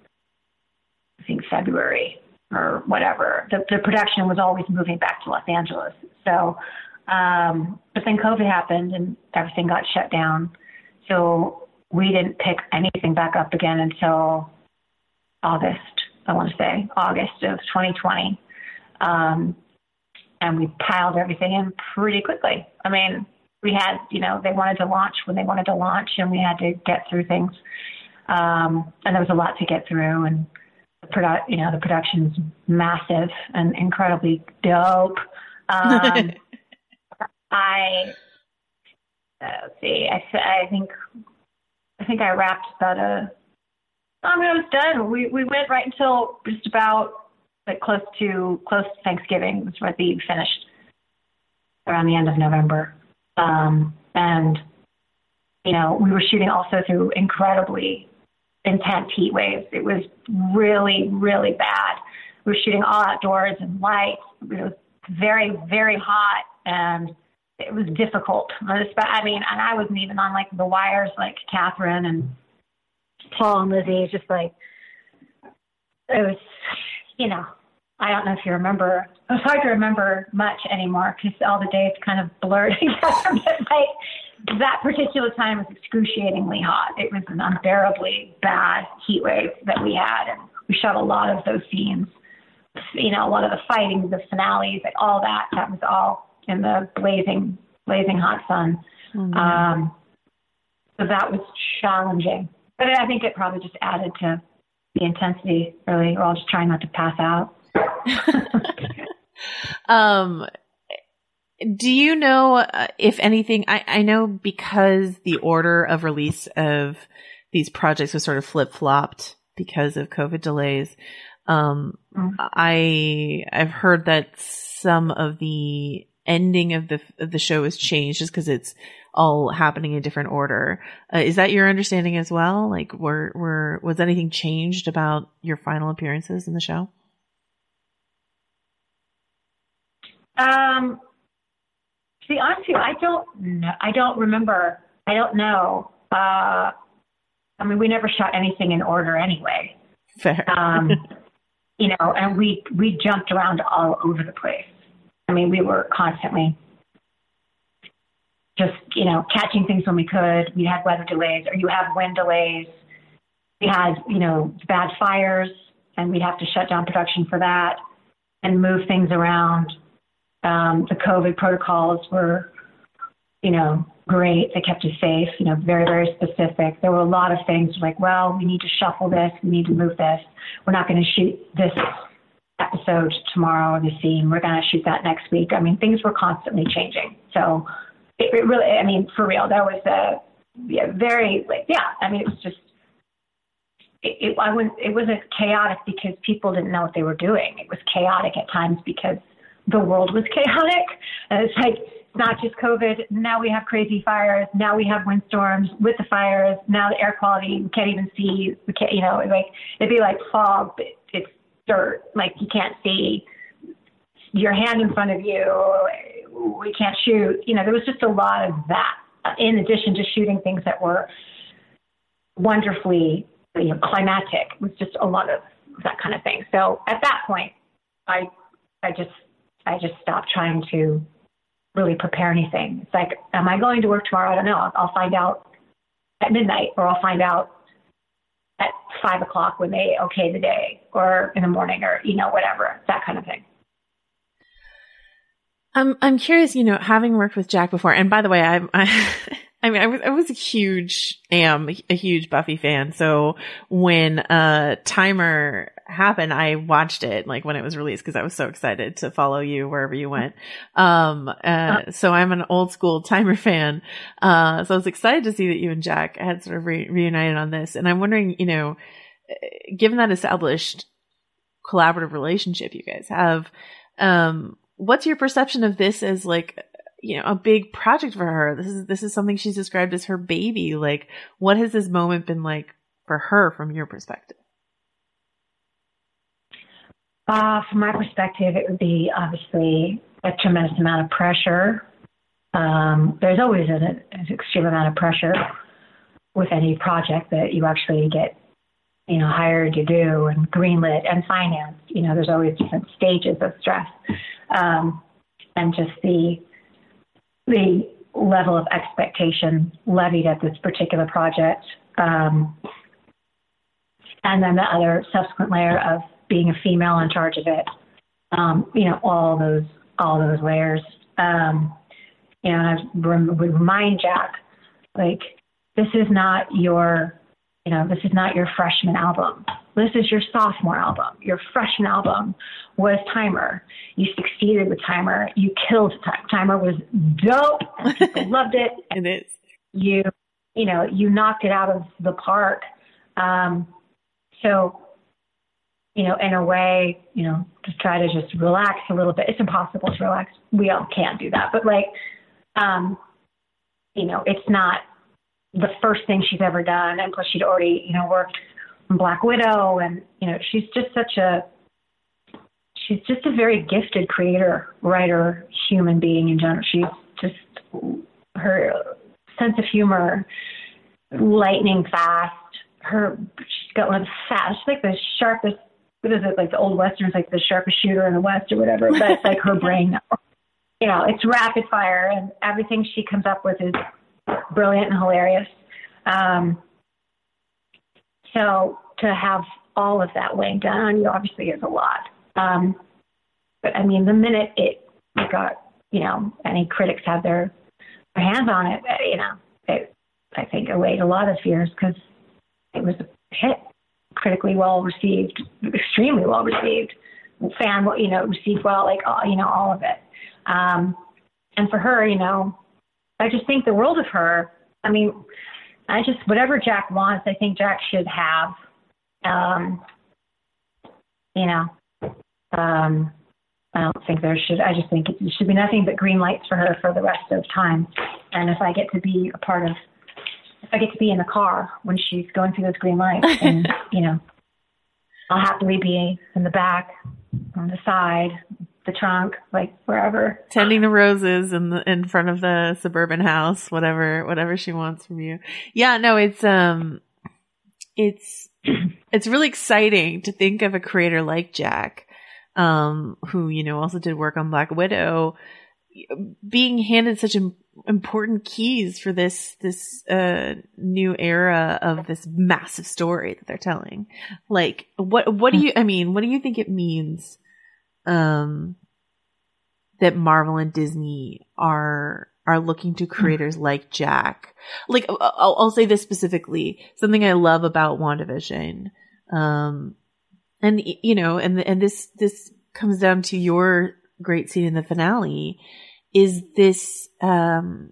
I think February or whatever. The, the production was always moving back to Los Angeles. So, um, but then COVID happened and everything got shut down. So we didn't pick anything back up again until August. I want to say August of 2020. Um, and we piled everything in pretty quickly. I mean, we had, you know, they wanted to launch when they wanted to launch, and we had to get through things. Um, and there was a lot to get through, and the produ- you know, the production's massive and incredibly dope. [LAUGHS] Um, I uh, let's see, I I think I think I wrapped about a. I mean, I was done. We we went right until just about like close to close to Thanksgiving, was the finished around the end of November. Um, and, you know, we were shooting also through incredibly intense heat waves. It was really, really bad. We were shooting all outdoors and lights. It was very, very hot and it was difficult. I mean, and I wasn't even on like the wires like Kathryn and Paul and Lizzie. Just like it was, you know, I don't know if you remember. It's hard to remember much anymore because all the days kind of blurred [LAUGHS] together. but like that particular time was excruciatingly hot. It was an unbearably bad heat wave that we had, and we shot a lot of those scenes. You know, a lot of the fighting, the finales, like all that. That was all in the blazing, blazing hot sun. Mm-hmm. Um, so that was challenging, but I think it probably just added to the intensity. Really, we're all just trying not to pass out. [LAUGHS] um, do you know uh, if anything? I, I know because the order of release of these projects was sort of flip flopped because of COVID delays. Um, mm-hmm. I I've heard that some of the ending of the of the show has changed just because it's all happening in different order. Uh, is that your understanding as well? Like, were were was anything changed about your final appearances in the show? Um, to be honest with you, I don't know. I don't remember. I don't know. Uh, I mean, we never shot anything in order anyway. Fair. Um, [LAUGHS] you know, and we we jumped around all over the place. I mean, we were constantly just you know catching things when we could. We had weather delays, or you have wind delays. We had you know bad fires, and we'd have to shut down production for that and move things around. Um, the COVID protocols were, you know, great. They kept us safe, you know, very, very specific. There were a lot of things like, well, we need to shuffle this, we need to move this. We're not going to shoot this episode tomorrow or the scene. We're going to shoot that next week. I mean, things were constantly changing. So it, it really, I mean, for real, that was a yeah, very, yeah, I mean, it was just, it, it, I was, it wasn't chaotic because people didn't know what they were doing. It was chaotic at times because the world was [LAUGHS] chaotic. And it's like, it's not just COVID. Now we have crazy fires. Now we have windstorms with the fires. Now the air quality, we can't even see. We can't, you know, like, it'd be like fog, dirt. Like, you can't see your hand in front of you. We can't shoot. You know, there was just a lot of that in addition to shooting things that were wonderfully you know, climatic. It was just a lot of that kind of thing. So at that point, I I just I just stopped trying to really prepare anything. It's like, am I going to work tomorrow? I don't know. I'll, I'll find out at midnight, or I'll find out at five o'clock when they okay the day, or in the morning, or you know whatever that kind of thing. I'm I'm curious, you know, having worked with Jac before, and by the way, I'm I, [LAUGHS] I mean, I was I was a huge am a huge Buffy fan. So when uh Timer happened, I watched it like when it was released because I was so excited to follow you wherever you went. Um, uh, so I'm an old school Timer fan. Uh, so I was excited to see that you and Jac had sort of re- reunited on this, and I'm wondering, you know, given that established collaborative relationship you guys have, um, what's your perception of this as like you know a big project for her? This is this is something she's described as her baby. Like what has this moment been like for her from your perspective uh, from my perspective it would be obviously a tremendous amount of pressure. Um, there's always an, an extreme amount of pressure with any project that you actually get you know hired to do and greenlit and financed. You know there's always different stages of stress. Um, and just the the level of expectation levied at this particular project, um, and then the other subsequent layer of being a female in charge of it. Um, you know, all those all those layers. Um, you know, and I would remind Jac, like, this is not your, you know, this is not your freshman album. This is your sophomore album. Your freshman album was Timer. You succeeded with Timer. You killed Timer. Timer was dope. People [LAUGHS] loved it. It is. You, you know, you knocked it out of the park. Um, so, you know, in a way, you know, just try to just relax a little bit. It's impossible to relax. We all can't do that. But like, um, you know, it's not the first thing she's ever done. And plus, she'd already, you know, worked on Black Widow, and you know she's just such a she's just a very gifted creator, writer, human being in general. She's just her sense of humor, lightning fast. Her she's got one of the fast, she's like the sharpest. What is it like the old westerns, like the sharpest shooter in the west or whatever? That's [LAUGHS] like her brain. You know, it's rapid fire, and everything she comes up with is brilliant and hilarious. Um, so to have all of that weighing down on you obviously is a lot. Um, but I mean, the minute it got, you know, any critics had their, their hands on it, you know, it, I think allayed a lot of fears because it was a hit, critically well received, extremely well received, fan, you know, received well, like, all, you know, all of it. Um, and for her, you know, I just think the world of her. I mean, I just whatever Jac wants, I think Jac should have. Um, you know, um, I don't think there should. I just think it should be nothing but green lights for her for the rest of time. And if I get to be a part of, I get to be in the car when she's going through those green lights, [LAUGHS] and you know, I'll happily be in the back, on the side, the trunk, like wherever. Tending the roses in the in front of the suburban house, whatever whatever she wants from you. Yeah, no, it's um it's [CLEARS THROAT] it's really exciting to think of a creator like Jac, um, who, you know, also did work on Black Widow, being handed such important keys for this this uh new era of this massive story that they're telling. Like what what do you I mean, what do you think it means um, that Marvel and Disney are are looking to creators mm-hmm. like Jac. Like I'll, I'll, say this specifically, something I love about WandaVision, um, and you know, and and this this comes down to your great scene in the finale, is this um,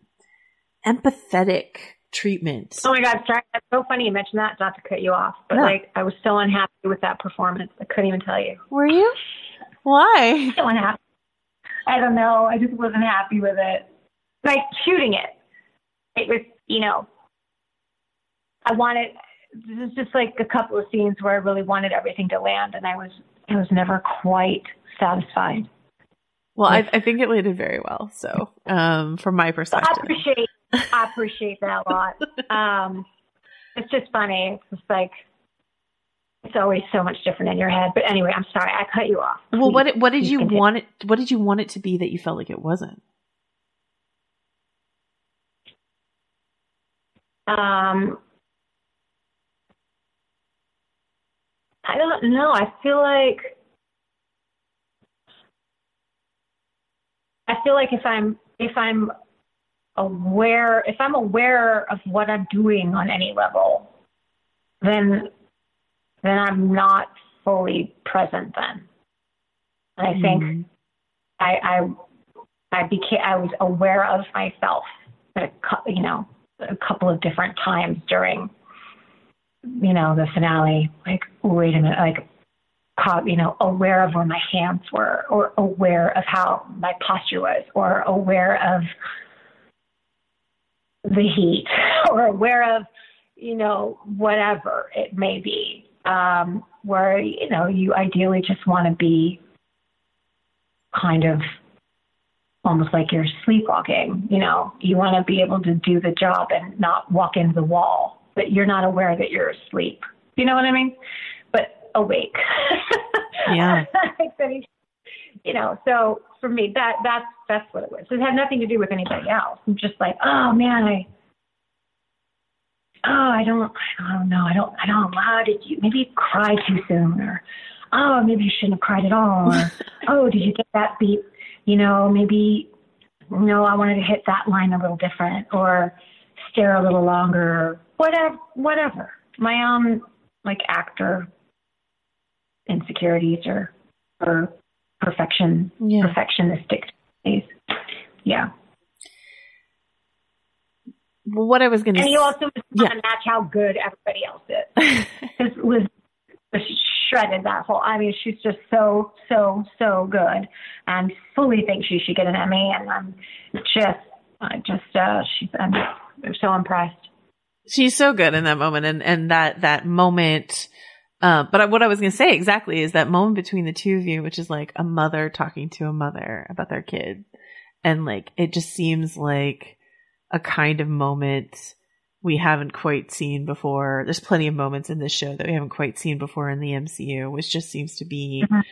empathetic treatment. Oh my god, sorry, that's so funny you mentioned that. Not to cut you off, but like I was so unhappy with that performance. I couldn't even tell you. Were you? Why? [LAUGHS] So unhappy. I don't know. I just wasn't happy with it. Like shooting it, it was, you know, I wanted. This is just like a couple of scenes where I really wanted everything to land, and I was, I was never quite satisfied. Well, I, I think it landed very well. So, um, from my perspective, I appreciate, I [LAUGHS] appreciate that a lot. Um, it's just funny. It's like it's always so much different in your head. But anyway, I'm sorry I cut you off. Well, Please, what what did you continue. want it? What did you want it to be that you felt like it wasn't? Um, I don't know. I feel like I feel like if I'm if I'm aware if I'm aware of what I'm doing on any level, then then I'm not fully present then. And I think mm-hmm. I I I became I was aware of myself a you know a couple of different times during you know the finale like wait a minute like you know aware of where my hands were or aware of how my posture was or aware of the heat [LAUGHS] or aware of you know whatever it may be um where you know you ideally just want to be kind of almost like you're sleepwalking. You know, you want to be able to do the job and not walk into the wall, but you're not aware that you're asleep. You know what I mean? Awake. Yeah. Like that he- you know, so for me, that that's that's what it was. It had nothing to do with anybody else. I'm just like, oh man, I. Oh, I don't, I don't know. I don't, I don't. Wow, did you maybe you cried too soon, or oh, maybe you shouldn't have cried at all, or [LAUGHS] oh, did you get that beat? You know, maybe no, I wanted to hit that line a little different, or stare a little longer, whatever, whatever. My own like actor insecurities or or perfection Yeah. perfectionistic days. Yeah. Well, what I was going to And you also just want Yeah. to match how good everybody else is. [LAUGHS] Liz was shredded that whole. I mean, she's just so so so good, and fully think she should get an Emmy. And I'm just, I just, uh, she's, I'm so impressed. she's so good in that moment and and that that moment uh, but I- what I was going to say exactly is that moment between the two of you, which is like a mother talking to a mother about their kid. And like, it just seems like a kind of moment we haven't quite seen before. There's plenty of moments in this show that we haven't quite seen before in the MCU, which just seems to be, Mhm.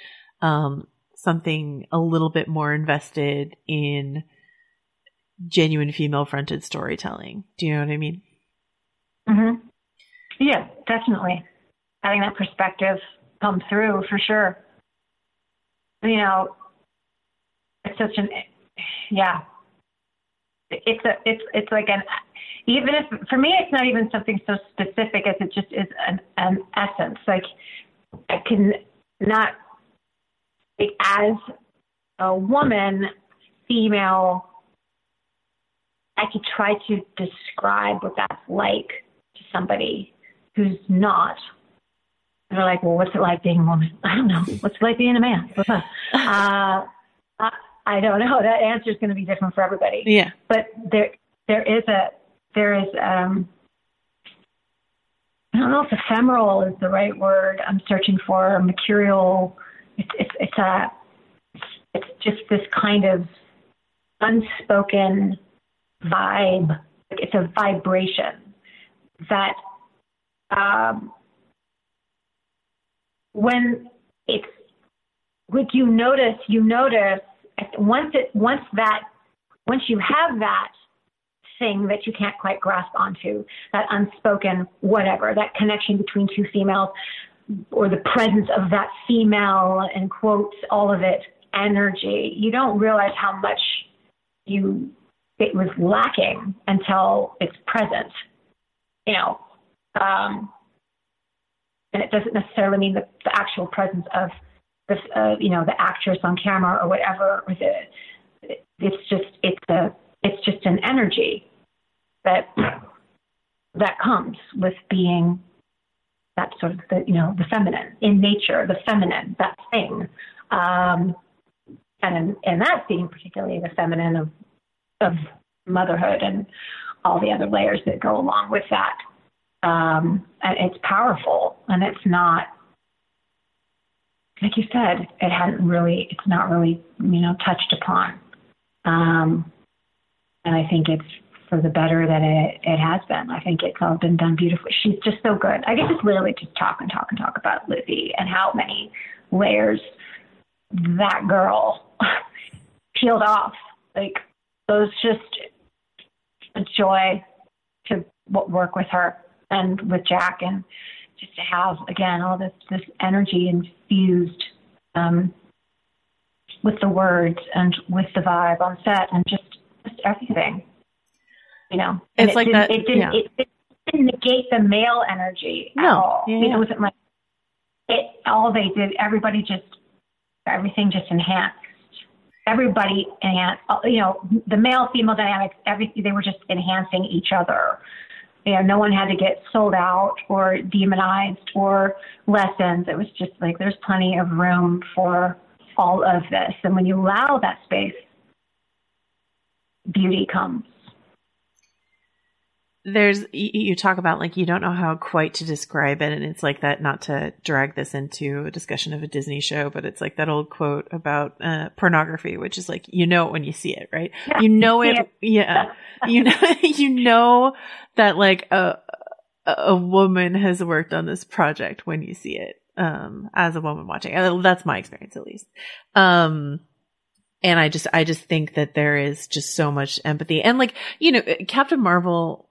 um, something a little bit more invested in genuine female fronted storytelling. Do you know what I mean? hmm Yeah, definitely. Having that perspective come through for sure. You know, it's such an yeah. It's a it's it's like an even if for me it's not even something so specific as it just is an an essence. Like I can not as a woman, female, I could try to describe what that's like to somebody who's not. They're like, well, what's it like being a woman? [LAUGHS] I don't know. What's it like being a man? What's [LAUGHS] uh, I, I don't know. That answer is going to be different for everybody. Yeah. But there, there is a, there is, um, I don't know if ephemeral is the right word I'm searching for. Mercurial. It's, it's, it's a, it's just this kind of unspoken vibe. It's a vibration that um, when it's what you notice, you notice once it once that once you have that thing that you can't quite grasp onto, that unspoken whatever, that connection between two females, or the presence of that female and quotes all of it energy, you don't realize how much you it was lacking until it's present. You know, um, and it doesn't necessarily mean the, the actual presence of the uh, you know the actress on camera or whatever. Or the it's just it's a it's just an energy that that comes with being that sort of the you know the feminine in nature, the feminine that thing. Um, and in that scene, particularly the feminine of of motherhood and all the other layers that go along with that. Um, it's powerful, and it's not like you said. It hadn't really. It's not really you know touched upon. Um, and I think it's for the better that it, it has been. I think it's all been done beautifully. She's just so good. I could just literally just talk and talk and talk about Lizzie and how many layers that girl [LAUGHS] peeled off. Like those just a joy to work with her and with Jac and just to have again all this this energy infused um, with the words and with the vibe on set and just just everything. You know, it's it like that. It didn't, yeah. it, it, didn't negate the male energy no. at all. Yeah, yeah. It wasn't like it. All they did, everybody just everything just enhanced. Everybody enhanced. You know, the male female dynamics. Everything they were just enhancing each other. You know, no one had to get sold out or demonized or lessons. It was just like there's plenty of room for all of this. And when you allow that space, beauty comes there's you talk about like you don't know how quite to describe it and it's like that not to drag this into a discussion of a disney show but it's like that old quote about uh, pornography which is like you know it when you see it right? Yeah. you know it yeah. [LAUGHS] you know [LAUGHS] you know that like a a woman has worked on this project when you see it um as a woman watching. Uh, that's my experience at least. Um and I just, I just think that there is just so much empathy. And like, you know, Captain Marvel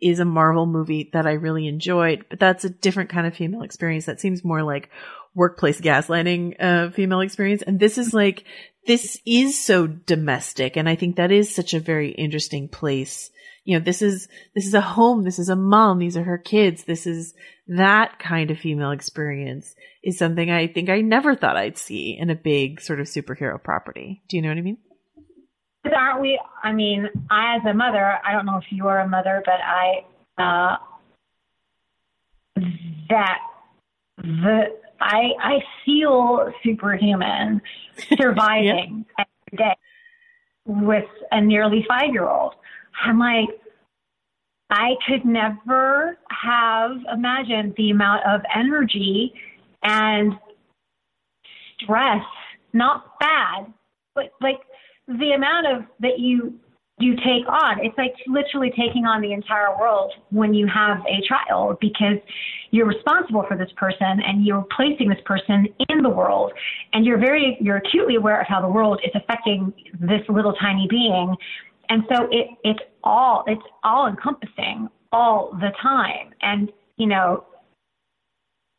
is a Marvel movie that I really enjoyed, but that's a different kind of female experience. That seems more like workplace gaslighting uh, female experience. And this is like, this is so domestic. And I think that is such a very interesting place. You know, this is, this is a home. This is a mom. These are her kids. This is that kind of female experience is something I think I never thought I'd see in a big sort of superhero property. Do you know what I mean? Aren't we? I mean, I as a mother, I don't know if you are a mother, but I uh, that the I I feel superhuman [LAUGHS] surviving yeah. every day with a nearly five year old. I'm like, I could never have imagined the amount of energy and stress, not bad, but like the amount of that you you take on. It's like literally taking on the entire world when you have a child because you're responsible for this person and you're placing this person in the world. And you're very you're acutely aware of how the world is affecting this little tiny being. And so it it's all it's all encompassing all the time. And you know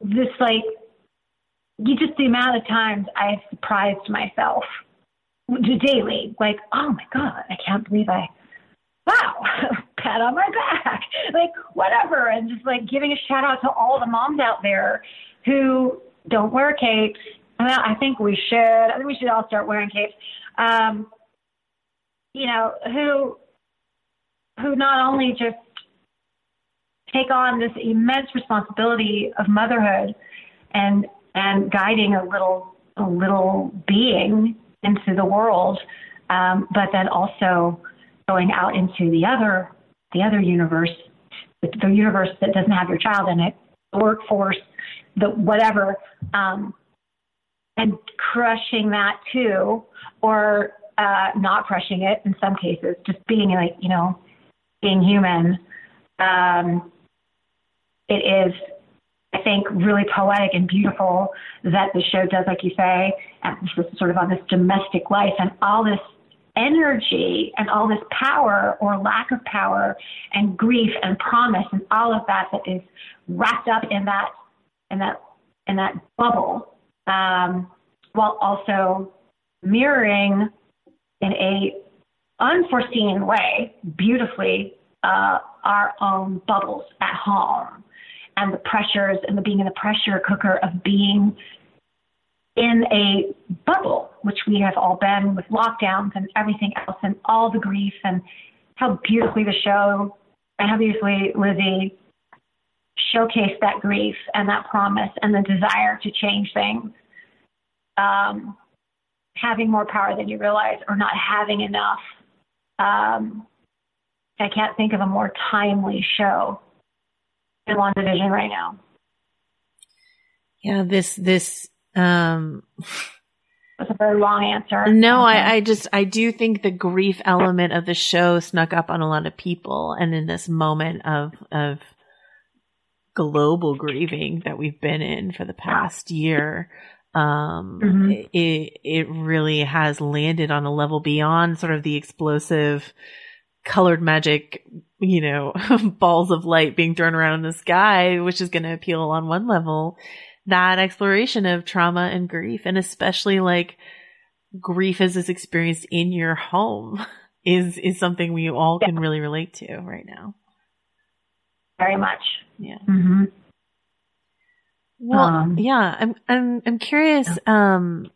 this like you just the amount of times i've surprised myself daily, like, oh my God, I can't believe I, wow, [LAUGHS] pat on my back, [LAUGHS] like whatever. And just like giving a shout out to all the moms out there who don't wear capes. Well, I think we should. I think we should all start wearing capes. Um, you know, who, who not only just take on this immense responsibility of motherhood and, and guiding a little, a little being into the world, um, but then also going out into the other the other universe, the universe that doesn't have your child in it, the workforce, the whatever, um, and crushing that too, or uh, not crushing it in some cases, just being like you know, being human. Um, it is I think, really poetic and beautiful that the show does, like you say, sort of on this domestic life and all this energy and all this power or lack of power and grief and promise and all of that that is wrapped up in that in that in that bubble, um, while also mirroring in a unforeseen way beautifully uh, our own bubbles at home and the pressures and the being in the pressure cooker of being in a bubble, which we have all been with lockdowns and everything else and all the grief and how beautifully the show and how beautifully Lizzie showcased that grief and that promise and the desire to change things. Um, having more power than you realize or not having enough. Um, I can't think of a more timely show in WandaVision right now. Yeah, this this um That's a very long answer. No, Okay. I, I just I do think the grief element of the show snuck up on a lot of people, and in this moment of of global grieving that we've been in for the past year, um, Mhm. it it really has landed on a level beyond sort of the explosive colored magic, you know, [LAUGHS] balls of light being thrown around in the sky, which is going to appeal on one level. That exploration of trauma and grief, and especially like grief as it's experienced in your home, [LAUGHS] is is something we all can really relate to right now. very much. Yeah. hmm Well, Um, yeah, I'm I'm I'm curious. Um,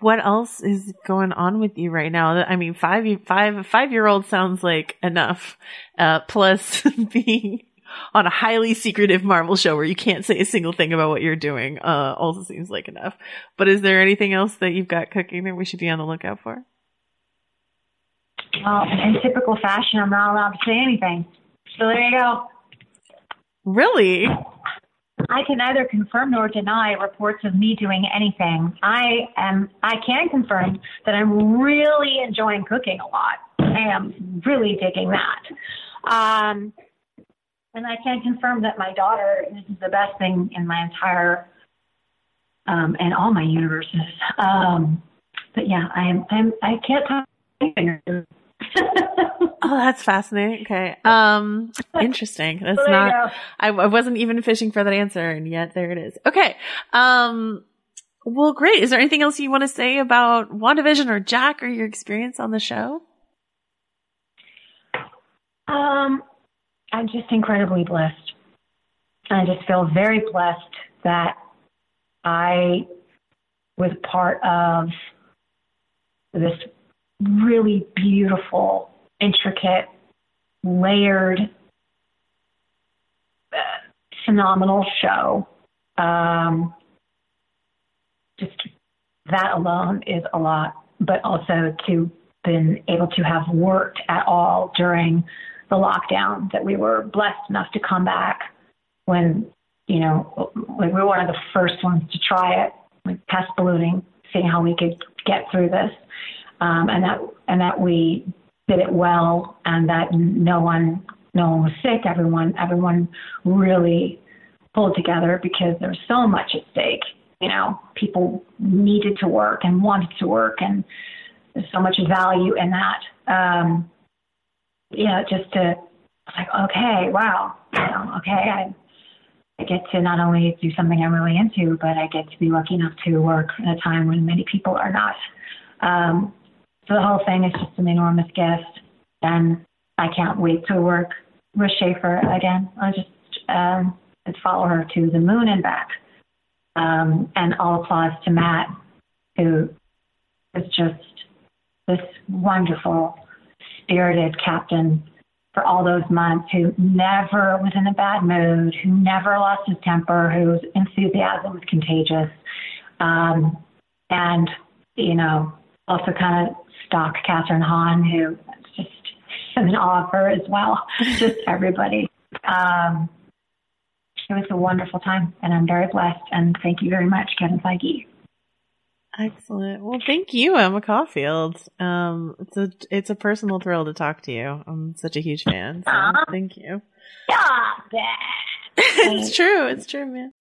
what else is going on with you right now? I mean, five five five year old sounds like enough. Uh, plus [LAUGHS] being on a highly secretive Marvel show where you can't say a single thing about what you're doing, uh, also seems like enough. But is there anything else that you've got cooking that we should be on the lookout for? Well, in typical fashion, I'm not allowed to say anything. So there you go. Really? I can neither confirm nor deny reports of me doing anything. I am. I can confirm that I'm really enjoying cooking a lot. I am really digging that. Um, and I can confirm that my daughter. Is the best thing in my entire um, and all my universes. Um, but yeah, I am. I'm. I can't talk. Oh, that's fascinating. Okay. Um, interesting. [LAUGHS] That's you not, I, I wasn't even fishing for that answer and yet there it is. Okay. Um, well, great. Is there anything else you want to say about WandaVision or Jac or your experience on the show? Um, I'm just incredibly blessed. I just feel very blessed that I was part of this really beautiful, intricate, layered, uh, phenomenal show. Um, just that alone is a lot, but also to been able to have worked at all during the lockdown that we were blessed enough to come back when you know we were one of the first ones to try it like test ballooning seeing how we could get through this um, and that and that we did it well and that no one no one was sick. Everyone everyone really pulled together because there was so much at stake. You know people needed to work and wanted to work and there's so much value in that. Um, you know, just to like, okay, wow, you know, okay, I I get to not only do something I'm really into, but I get to be lucky enough to work at a time when many people are not. Um, so the whole thing is just an enormous gift, and I can't wait to work with Schaeffer again. I just um, follow her to the moon and back. Um, and all applause to Matt, who is just this wonderful spirited captain for all those months who never was in a bad mood, who never lost his temper, whose enthusiasm was contagious. Um, and, you know, also kind of stock Kathryn Hahn, who just am [LAUGHS] in awe of her as well. [LAUGHS] just everybody. Um, it was a wonderful time, and I'm very blessed. And thank you very much, Kevin Feige. Excellent. Well, thank you, Emma Caulfield. Um, it's a it's a personal thrill to talk to you. I'm such a huge fan. So Aw. thank you. Stop it. [LAUGHS] it's true. It's true, man.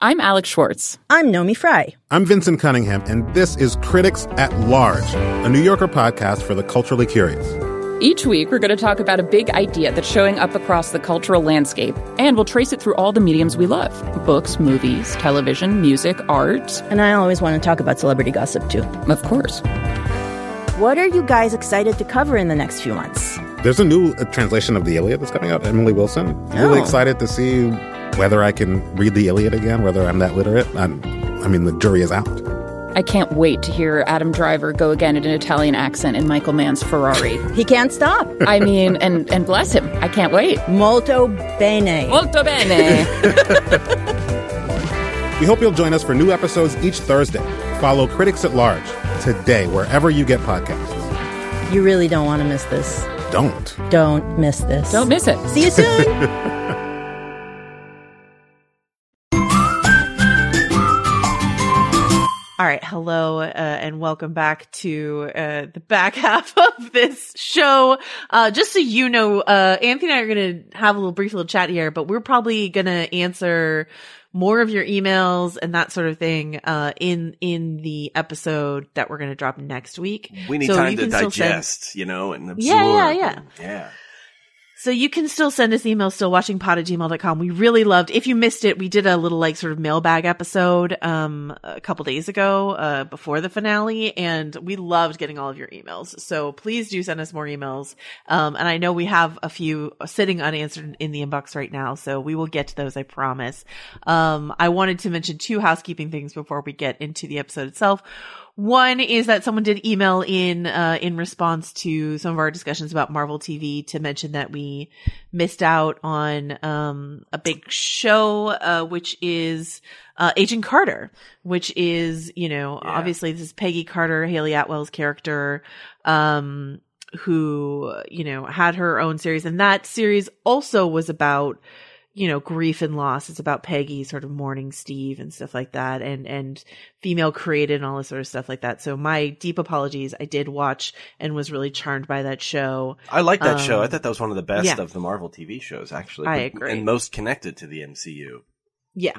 I'm Alex Schwartz. I'm Naomi Fry. I'm Vincent Cunningham, and this is Critics at Large, a New Yorker podcast for the culturally curious. Each week, we're going to talk about a big idea that's showing up across the cultural landscape, and we'll trace it through all the mediums we love books, movies, television, music, art. And I always want to talk about celebrity gossip too. Of course. What are you guys excited to cover in the next few months? There's a new uh, translation of the Iliad that's coming out, Emily Wilson. Really Oh. excited to see whether I can read the Iliad again, whether I'm that literate. I'm, I mean, the jury is out. I can't wait to hear Adam Driver go again in an Italian accent in Michael Mann's Ferrari. He can't stop. I mean, and, and bless him. I can't wait. Molto bene. Molto bene. [LAUGHS] We hope you'll join us for new episodes each Thursday. Follow Critics at Large today, wherever you get podcasts. You really don't want to miss this. Don't. Don't miss this. Don't miss it. See you soon. [LAUGHS] All right. hello, uh, and welcome back to uh, the back [LAUGHS] half of this show. Uh, just so you know, uh, Anthony and I are going to have a little brief little chat here, but we're probably going to answer more of your emails and that sort of thing uh, in in the episode that we're going to drop next week. We need So time to still send- digest, you know, and absorb. Yeah, yeah, yeah. and- yeah. So you can still send us emails, still watching stillwatchingpod at gmail.com. We really loved, if you missed it, we did a little like sort of mailbag episode, um, a couple days ago, uh, before the finale. And we loved getting all of your emails. So please do send us more emails. Um, and I know we have a few sitting unanswered in the inbox right now. So we will get to those, I promise. Um, I wanted to mention two housekeeping things before we get into the episode itself. One is that someone did email in uh, in response to some of our discussions about Marvel TV to mention that we missed out on um, a big show, uh, which is uh, Agent Carter, which is you know obviously this is Peggy Carter, Hayley Atwell's character, um, who you know had her own series, and that series also was about you know, grief and loss. It's about Peggy sort of mourning Steve and stuff like that and, and female created and all this sort of stuff like that. So my deep apologies. I did watch and was really charmed by that show. I like that show. I Um, thought that was one of the best yeah. of the Marvel TV shows, actually. I agree. And most connected to the MCU. Yeah.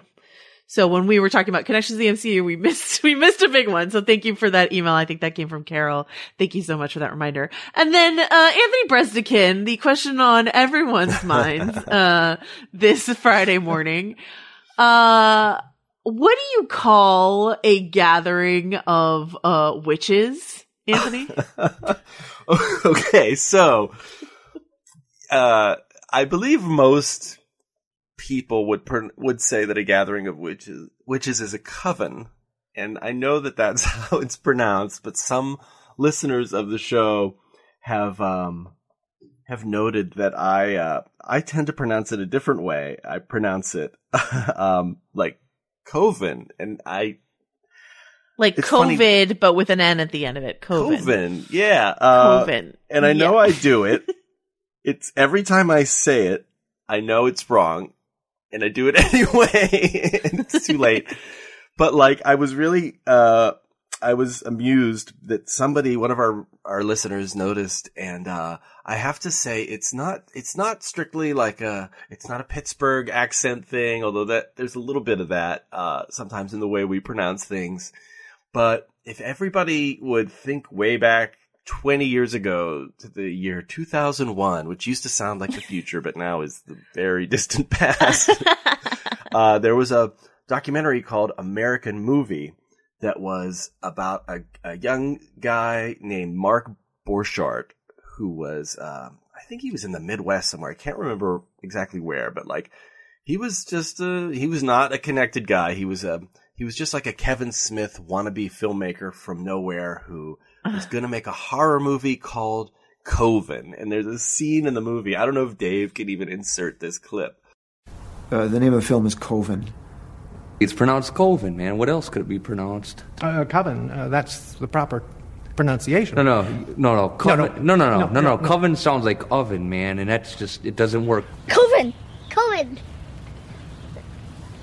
So when we were talking about connections to the MCU, we missed [LAUGHS] we missed a big one. So thank you for that email. I think that came from Carol. Thank you so much for that reminder. And then uh, Anthony Breznican, the question on everyone's [LAUGHS] minds uh, this Friday morning. Uh, what do you call a gathering of uh, witches, Anthony? [LAUGHS] okay, so uh, I believe most people would pr- would say that a gathering of witches witches is a coven, and I know that that's [LAUGHS] how it's pronounced. But some listeners of the show have um, have noted that I uh, I tend to pronounce it a different way. I pronounce it [LAUGHS] um, like coven, and I like It's funny- COVID, but with an N at the end of it. Coven, yeah. Uh, Coven. And I know Yeah. I do [LAUGHS] it. It's every time I say it, I know it's wrong, and I do it [LAUGHS] anyway. and it's too late. [LAUGHS] But like, I was really, uh, I was amused that somebody, one of our our listeners, noticed, and uh, I have to say, it's not, it's not strictly like a, it's not a Pittsburgh accent thing, although that there's a little bit of that uh, sometimes in the way we pronounce things. But if everybody would think way back 20 years ago to the year 2001, which used to sound like the future, but now is the very [LAUGHS] distant past, [LAUGHS] uh, there was a documentary called American Movie that was about a, a young guy named Mark Borchardt who was, um, I think he was in the Midwest somewhere. I can't remember exactly where, but like he was just a, he was not a connected guy. He was a, he was just like a Kevin Smith wannabe filmmaker from nowhere who was going to make a horror movie called Coven. And there's a scene in the movie. I don't know if Dave can even insert this clip. Uh, the name of the film is Coven. It's pronounced Coven, man. What else could it be pronounced? Uh, coven, uh, that's the proper pronunciation. No, no, no, no. Coven, no, no, no, no, no, no, no. Coven sounds like oven, man, and that's just it doesn't work. Coven! Coven!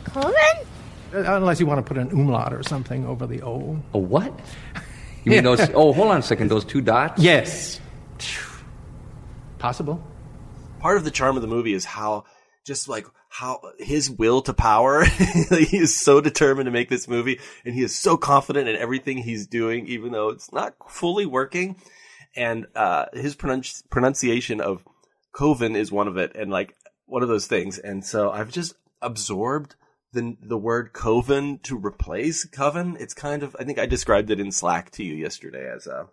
Coven? Uh, Unless you want to put an umlaut or something over the O. A what? [LAUGHS] You mean those? Oh, hold on a second. Those two dots. Yes. Possible. Part of the charm of the movie is how just like how his will to power. [LAUGHS] he is so determined to make this movie and he is so confident in everything he's doing, even though it's not fully working. And, uh, his pronunci- pronunciation of Coven is one of it and like one of those things. And so I've just absorbed the, the word Coven to replace Coven. It's kind of, I think I described it in Slack to you yesterday as a,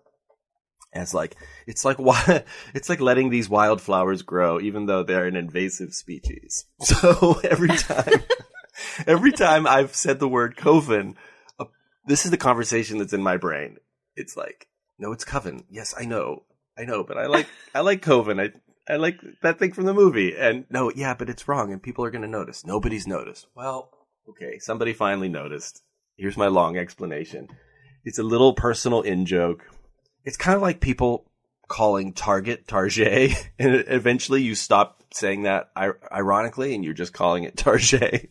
as like it's like why [LAUGHS] it's like letting these wildflowers grow even though they're an invasive species. [LAUGHS] So every time [LAUGHS] every time i've said the word coven uh, this is the conversation that's in my brain. It's like no it's coven. Yes i know. I know but i like i like coven. I i like that thing from the movie and no yeah but it's wrong and people are going to notice. Nobody's noticed. Well okay somebody finally noticed. Here's my long explanation. It's a little personal in joke. It's kind of like people calling Target Target, [LAUGHS] and eventually you stop saying that ironically, and you're just calling it Target.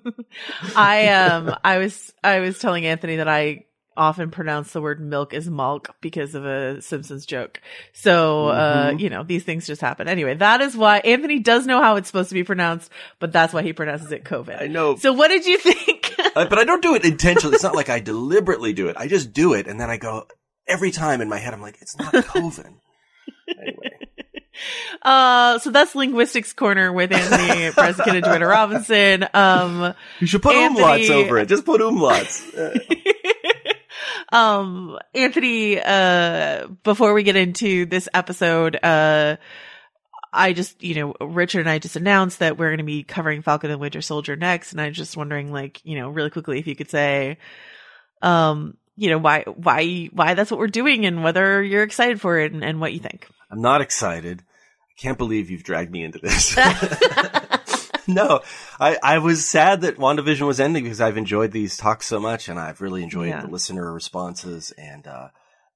[LAUGHS] I um I was I was telling Anthony that I often pronounce the word milk as malk because of a Simpsons joke. So uh Mhm. you know, these things just happen. Anyway, that is why Anthony does know how it's supposed to be pronounced, but that's why he pronounces it COVID. I know. So what did you think? [LAUGHS] Uh, but I don't do it intentionally. It's not like I deliberately do it. I just do it, and then I go every time in my head. I'm like, it's not Coven. [LAUGHS] Uh so that's linguistics corner with Anthony [LAUGHS] Breznican and Joanna Robinson. Um You should put Anthony- umlauts over it. Just put umlauts. Um Anthony uh before we get into this episode uh I just you know Richard and I just announced that we're going to be covering Falcon and Winter Soldier next and I'm just wondering like you know really quickly if you could say um you know why why why that's what we're doing and whether you're excited for it and, and what you think. I'm not excited. I can't believe you've dragged me into this. [LAUGHS] [LAUGHS] [LAUGHS] no, I, I was sad that WandaVision was ending because I've enjoyed these talks so much and I've really enjoyed Yeah. the listener responses and, uh,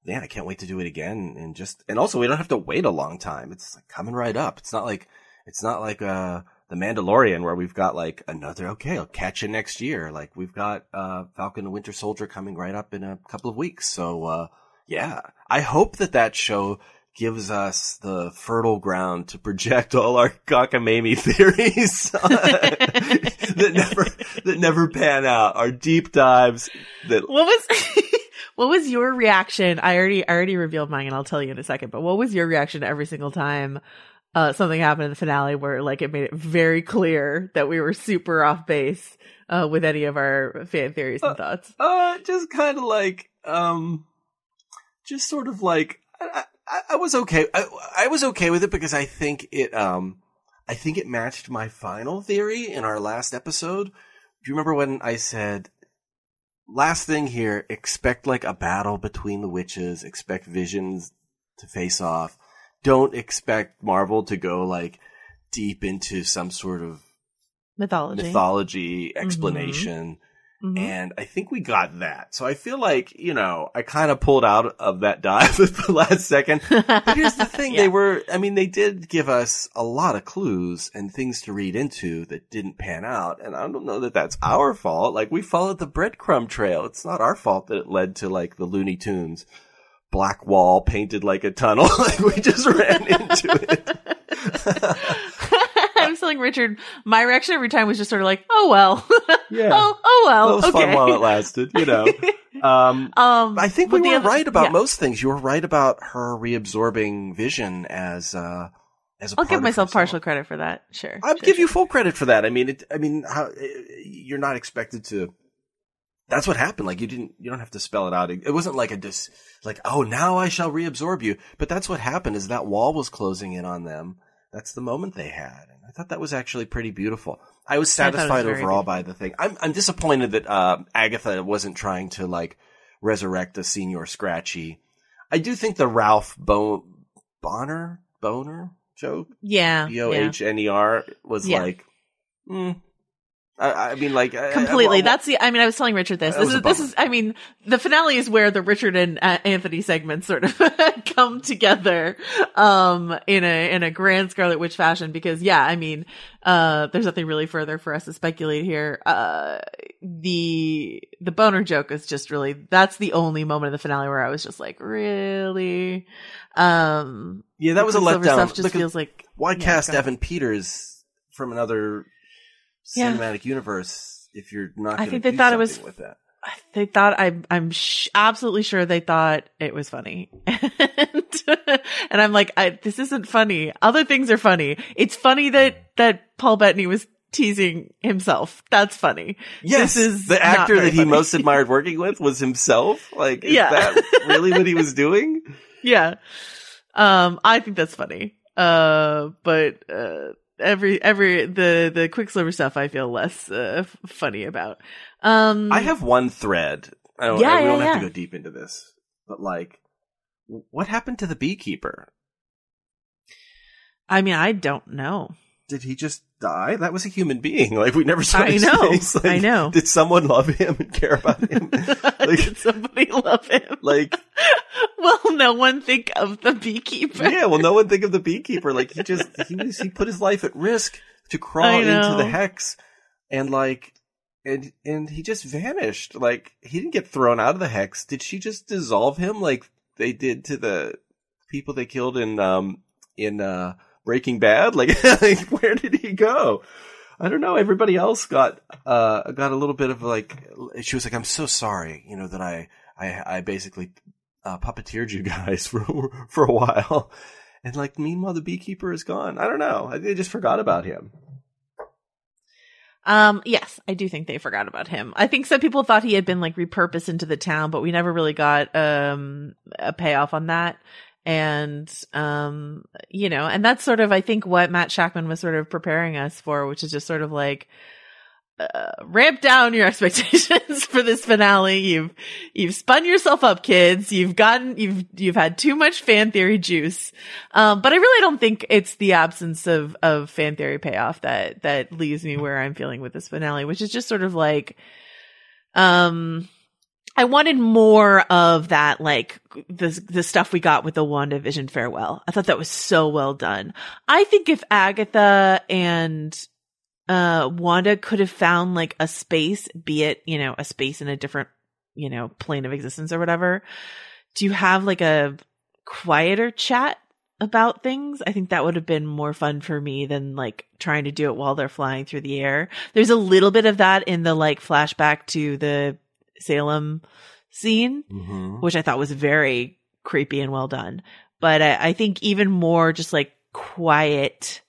man, I can't wait to do it again and just, and also we don't have to wait a long time. It's like coming right up. It's not like, it's not like, uh, the Mandalorian where we've got like another, okay, I'll catch you next year. Like we've got, uh, Falcon and Winter Soldier coming right up in a couple of weeks. So, uh, yeah, I hope that that show gives us the fertile ground to project all our [LAUGHS] cockamamie theories [LAUGHS] that never that never pan out. Our deep dives that What was [LAUGHS] what was your reaction? I already I already revealed mine and I'll tell you in a second, but what was your reaction every single time uh something happened in the finale where like it made it very clear that we were super off base uh with any of our fan theories and thoughts? uh just kind of like um just sort of like I, I, I was okay. I, I was okay with it because I think it um I think it matched my final theory in our last episode. Do you remember when I said last thing here, expect like a battle between the witches, expect visions to face off. Don't expect Marvel to go like deep into some sort of Mythology. mythology explanation. Mhm. And I think we got that. So I feel like, you know, I kind of pulled out of that dive [LAUGHS] at the last second. [LAUGHS] But here's the thing. They were, I mean, they did give us a lot of clues and things to read into that didn't pan out. And I don't know that that's our fault. Like we followed the breadcrumb trail. It's not our fault that it led to like the Looney Tunes black wall painted like a tunnel. [LAUGHS] like we just ran into it. Telling Richard, my reaction every time was just sort of like, "Oh well, [LAUGHS] Yeah. oh oh well, That was okay." fun while it lasted, you know. [LAUGHS] Um, um, I think we were other- right about yeah. most things. You were right about her reabsorbing Vision as uh, as a I'll give myself partial credit for that. Sure, I'll give you full credit for that. I mean, it, I mean, how you're not expected to. That's what happened. Like you didn't, you don't have to spell it out. It, it wasn't like a dis, like oh now I shall reabsorb you. But that's what happened. Is that wall was closing in on them. That's the moment they had, and I thought that was actually pretty beautiful. I was I was satisfied overall by the thing. I'm I'm disappointed that uh, Agatha wasn't trying to like resurrect a Señor Scratchy. I do think the Ralph Bo- Bonner Boner joke, Yeah, B O H N E R, was Yeah. like, mm, I, I mean, like I- I- completely. I- That's the. I mean, I was telling Richard this. This is this is. I mean, the finale is where the Richard and uh, Anthony segments sort of [LAUGHS] come together, um, in a in a grand Scarlet Witch fashion. Because yeah, I mean, uh, there's nothing really further for us to speculate here. Uh, the the boner joke is just really that's the only moment of the finale where I was just like, really, um, yeah, that was a letdown. Stuff just Look at- feels like why yeah, cast. Evan Peters from another Yeah. cinematic universe if you're not? I think they thought it was with that. they thought I'm I'm sh- absolutely sure they thought it was funny, [LAUGHS] and, and I'm like, I, this isn't funny. Other things are funny. It's funny that that Paul Bettany was teasing himself. That's funny. Yes, this is the actor that he funny. most admired working with was himself. Like, is Yeah. that really what he was doing? [LAUGHS] yeah. Um, I think that's funny. Uh, but uh, every every the the Quicksilver stuff I feel less uh, funny about. Um, I have one thread. I don't, Yeah, I, we yeah, don't have to go deep into this, but like, what happened to the beekeeper? I mean, I don't know. did he just die? That was a human being. Like we never saw I his know. face. Like, I know. Did someone love him and care about him? [LAUGHS] Like, Did somebody love him? like [LAUGHS] Well, no one think of the beekeeper. yeah. Well, no one think of the beekeeper. Like he just he was he put his life at risk to crawl into the hex, and like and and he just vanished. Like he didn't get thrown out of the hex. Did she just dissolve him like they did to the people they killed in um in uh Breaking Bad? Like, [LAUGHS] like where did he go? I don't know. Everybody else got uh got a little bit of like she was like, I'm so sorry, you know, that I I I basically uh, puppeteered you [LAUGHS] guys for for a while. And like meanwhile the beekeeper is gone. I don't know. I- They just forgot about him. Um, yes, I do think they forgot about him. I think some people thought he had been like repurposed into the town, but we never really got um a payoff on that. And um, you know, and that's sort of I think what Matt Shakman was sort of preparing us for, which is just sort of like uh, ramp down your [LAUGHS] expectations for this finale. You've you've spun yourself up, kids. You've gotten you've you've had too much fan theory juice. Um, but I really don't think it's the absence of of fan theory payoff that that leaves me where I'm feeling with this finale, which is just sort of like, um. I wanted more of that, like the the stuff we got with the WandaVision farewell. I thought that was so well done. I think if Agatha and uh Wanda could have found like a space, be it, you know, a space in a different, you know, plane of existence or whatever, do you have like a quieter chat about things? I think that would have been more fun for me than like trying to do it while they're flying through the air. There's a little bit of that in the like flashback to the Salem scene, Mm-hmm. which I thought was very creepy and well done. But I, I think even more just like quiet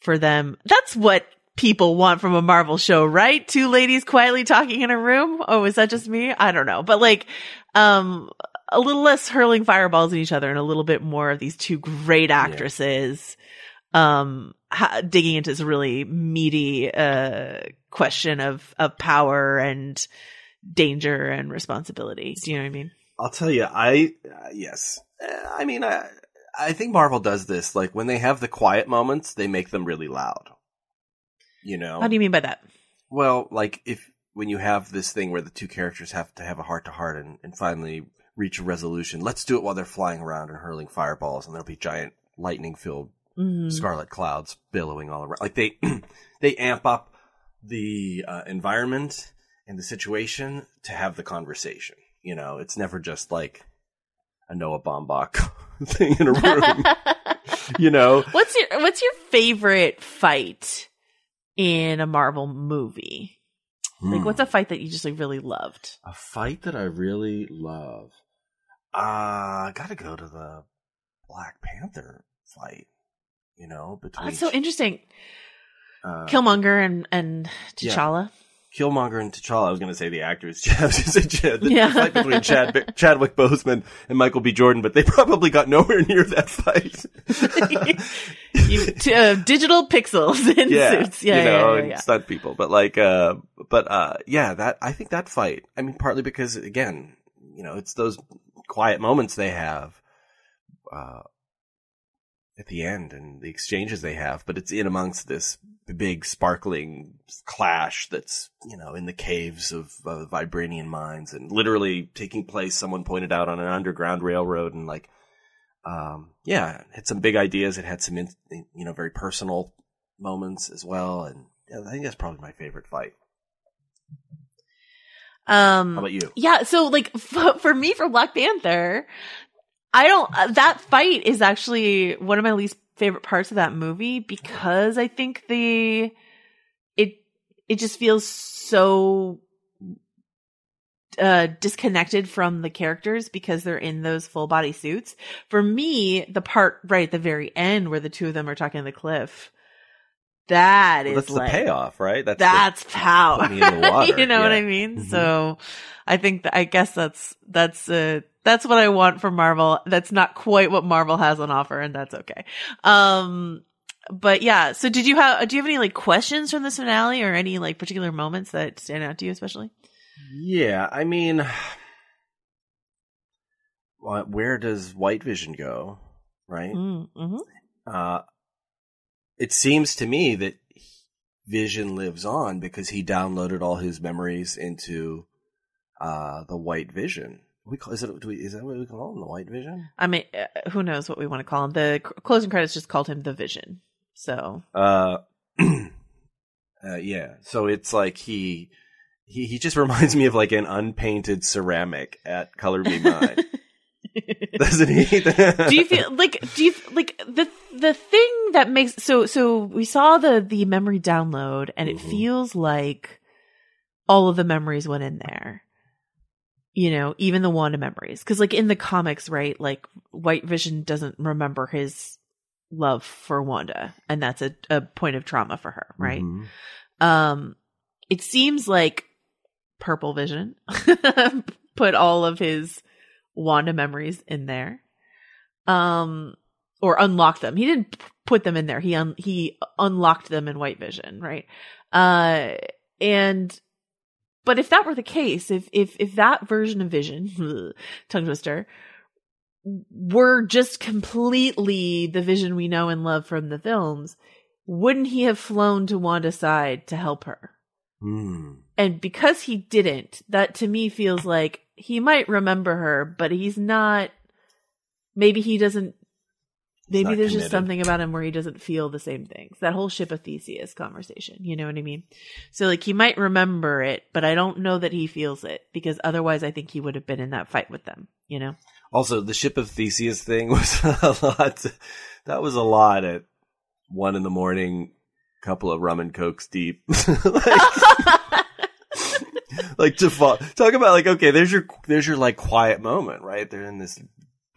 for them. That's what people want from a Marvel show, right? Two ladies quietly talking in a room. Oh, is that just me? I don't know. But like, um, a little less hurling fireballs at each other and a little bit more of these two great actresses, um, ha- digging into this really meaty, uh, question of, of power and danger and responsibility. Do you know what I mean? I'll tell you, I uh, yes. Uh, I mean, I I think Marvel does this. Like when they have the quiet moments, they make them really loud. You know, How do you mean by that? Well, like if when you have this thing where the two characters have to have a heart to heart and and finally reach a resolution, let's do it while they're flying around and hurling fireballs, and there'll be giant lightning filled Mhm. scarlet clouds billowing all around. Like they [CLEARS THROAT] they amp up the uh, environment and the situation to have the conversation. You know, it's never just like a Noah Baumbach [LAUGHS] thing in a room. [LAUGHS] you know, What's your What's your favorite fight in a Marvel movie? Like, Hmm. what's a fight that you just like really loved? A fight that I really love. Uh, gotta go to the Black Panther fight. You know, Oh, between that's so interesting. uh, Killmonger and and yeah. Killmonger and T'Challa. I was going to say the actors. [LAUGHS] I was going to say Chad, the Yeah. fight between Chad, Chadwick Boseman and Michael B. Jordan, but they probably got nowhere [LAUGHS] near that fight. [LAUGHS] You, t- uh, digital pixels in yeah, suits. Yeah, you know, yeah, yeah, and yeah. stunt people. But like, uh, but uh, yeah, that I think that fight. I mean, partly because again, you know, it's those quiet moments they have uh, at the end and the exchanges they have, but it's in amongst this big sparkling clash that's you know in the caves of uh, vibranium mines and literally taking place. Someone pointed out on an underground railroad and like. Um, yeah, had some big ideas. It had some, in, you know, very personal moments as well. And yeah, I think that's probably my favorite fight. Um, How about you? Yeah, so like [LAUGHS] f- for me for Black Panther, I don't uh, that fight is actually one of my least favorite parts of that movie because I think the it it just feels so uh disconnected from the characters because they're in those full body suits. For me, the part right at the very end where the two of them are talking on the cliff, that is Well, that's like the payoff, right? That's that's power. putting it in the [LAUGHS] water, you know what. I mean? Mhm. So I think that, I guess that's, that's, uh, that's what I want from Marvel. That's not quite what Marvel has on offer and that's okay. Um, but yeah, so did you have, do you have any like questions from this finale or any like particular moments that stand out to you especially? Yeah, I mean, [SIGHS] where does White Vision go? Right? Mm-hmm. Uh, it seems to me that Vision lives on because he downloaded all his memories into uh, the White Vision. We call is it? Do we, is that what we call him? The White Vision? I mean, uh, who knows what we want to call him? The c- closing credits just called him the Vision. So Uh, [CLEARS THROAT] uh, yeah. So it's like he he he just [LAUGHS] reminds me of like an unpainted ceramic at Color Me Mine. [LAUGHS] [LAUGHS] Doesn't he? do you feel like do you like the the thing that makes so so we saw the the memory download and it feels like all of the memories went in there you know even the wanda memories because like in the comics right like white vision doesn't remember his love for wanda and that's a, a point of trauma for her right Mhm. um it seems like purple vision [LAUGHS] put all of his wanda memories in there. Um or unlock them. He didn't put them in there. He un- he unlocked them in white vision right? Uh and but if that were the case if if if that version of vision [LAUGHS] tongue twister were just completely the vision we know and love from the films wouldn't he have flown to wanda's side to help her? Hmm. And because he didn't, that to me feels like he might remember her, but he's not. Maybe he doesn't. Maybe there's just something about him where he doesn't feel the same things. That whole ship of Theseus conversation, you know what I mean? So like he might remember it, but I don't know that he feels it because otherwise I think he would have been in that fight with them, you know? Also, the ship of Theseus thing [LAUGHS] was a lot. That was a lot at one in the morning. Couple of rum and cokes deep. [LAUGHS] like, [LAUGHS] like to fall, talk about like okay, there's your there's your like quiet moment, right? They're in this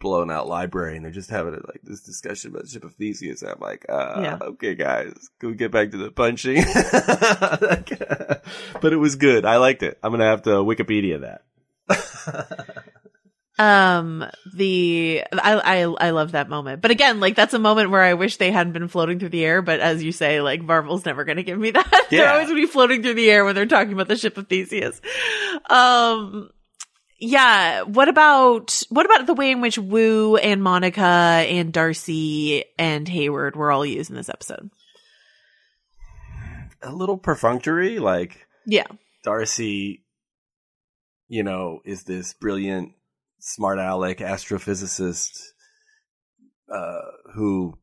blown out library and they're just having like this discussion about the ship of Theseus. And I'm like, uh, Yeah. okay, guys, can we get back to the punching? [LAUGHS] But it was good. I liked it. I'm gonna have to Wikipedia that. [LAUGHS] Um, the I I I love that moment, but again, like that's a moment where I wish they hadn't been floating through the air. But as you say, like Marvel's never going to give me that. [LAUGHS] they're always going to be floating through the air when they're talking about the ship of Theseus. Um, yeah. What about what about the way in which Wu and Monica and Darcy and Hayward were all used in this episode? a little perfunctory, like Yeah. Darcy, you know, is this brilliant, smart aleck astrophysicist uh, who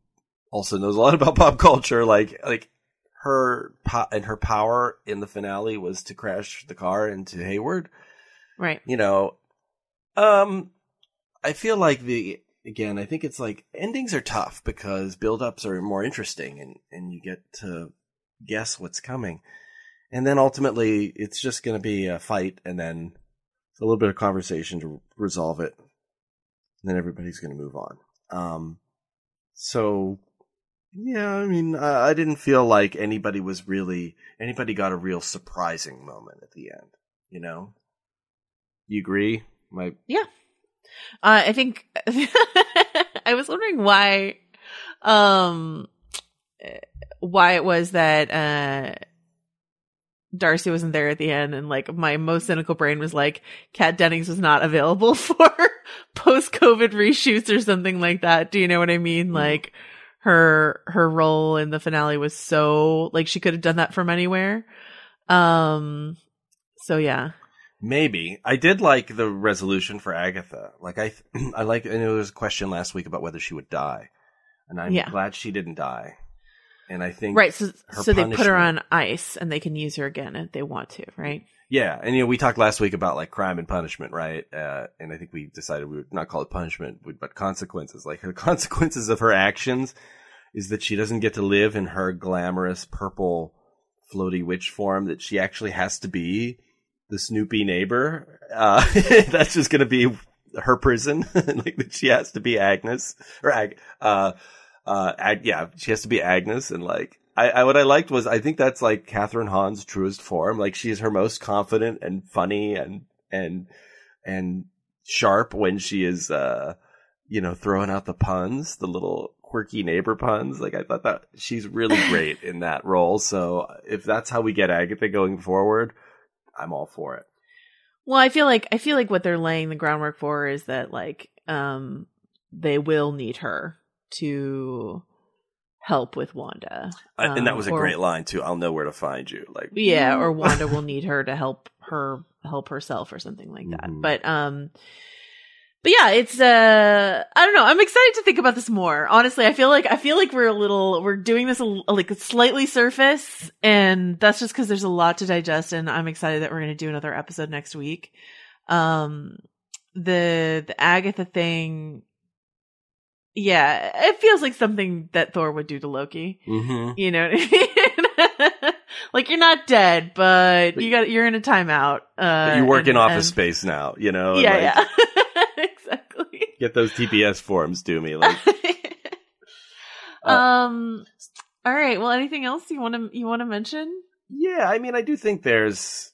also knows a lot [LAUGHS] about pop culture. Like, like her po- and her power in the finale was to crash the car into Hayward. Right. You know, um, I feel like the again, I think it's like endings are tough because build-ups are more interesting, and and you get to guess what's coming. And then ultimately, it's just going to be a fight, and then a little bit of conversation to resolve it. And then everybody's going to move on. Um, so yeah, I mean, I, I didn't feel like anybody was really anybody got a real surprising moment at the end. You know, you agree? My Yeah. Uh, I think [LAUGHS] I was wondering why, um, eh, why it was that, uh, Darcy wasn't there at the end and like my most cynical brain was like Kat Dennings was not available [LAUGHS] for post COVID reshoots or something like that. Do you know what I mean? Like her, her role in the finale was so like she could have done that from anywhere. Um, so yeah. Maybe I did like the resolution for Agatha. Like I, [CLEARS THROAT] I like. I know there was a question last week about whether she would die, and I'm Yeah. glad she didn't die. And I think Right. So, so they put her on ice and they can use her again if they want to, right? Yeah, and you know we talked last week about like crime and punishment, right? Uh, and I think we decided we would not call it punishment, but consequences. Like the [LAUGHS] consequences of her actions is that she doesn't get to live in her glamorous purple floaty witch form. That she actually has to be the Snoopy neighbor. Uh, [LAUGHS] that's just going to be her prison. [LAUGHS] like that she has to be Agnes or Ag. Uh, uh, Ag- yeah, she has to be Agnes, and like I, I, what I liked was I think that's like Kathryn Hahn's truest form. Like she is her most confident and funny and and and sharp when she is, uh, you know, throwing out the puns, the little quirky neighbor puns. Like I thought that she's really [LAUGHS] great in that role. So if that's how we get Agatha going forward, I'm all for it. Well, I feel like I feel like what they're laying the groundwork for is that like um they will need her to help with Wanda. I- and that Um, was a or- great line too. I'll know where to find you. Like Yeah, or Wanda [LAUGHS] will need her to help her help herself or something like that. Mm-hmm. But um but yeah, it's uh I don't know. I'm excited to think about this more. Honestly, I feel like I feel like we're a little we're doing this a, like slightly surface and that's just cuz there's a lot to digest and I'm excited that we're going to do another episode next week. Um the the Agatha thing yeah, it feels like something that Thor would do to Loki. Mhm. You know what I mean? [LAUGHS] like you're not dead, but you got you're in a timeout. Uh, you work in office and- space now, you know. and, Yeah, like, yeah. [LAUGHS] Get those TPS forms to me. Like, [LAUGHS] Uh, um. All right. Well, anything else you want to you want to mention? yeah, I mean, I do think there's,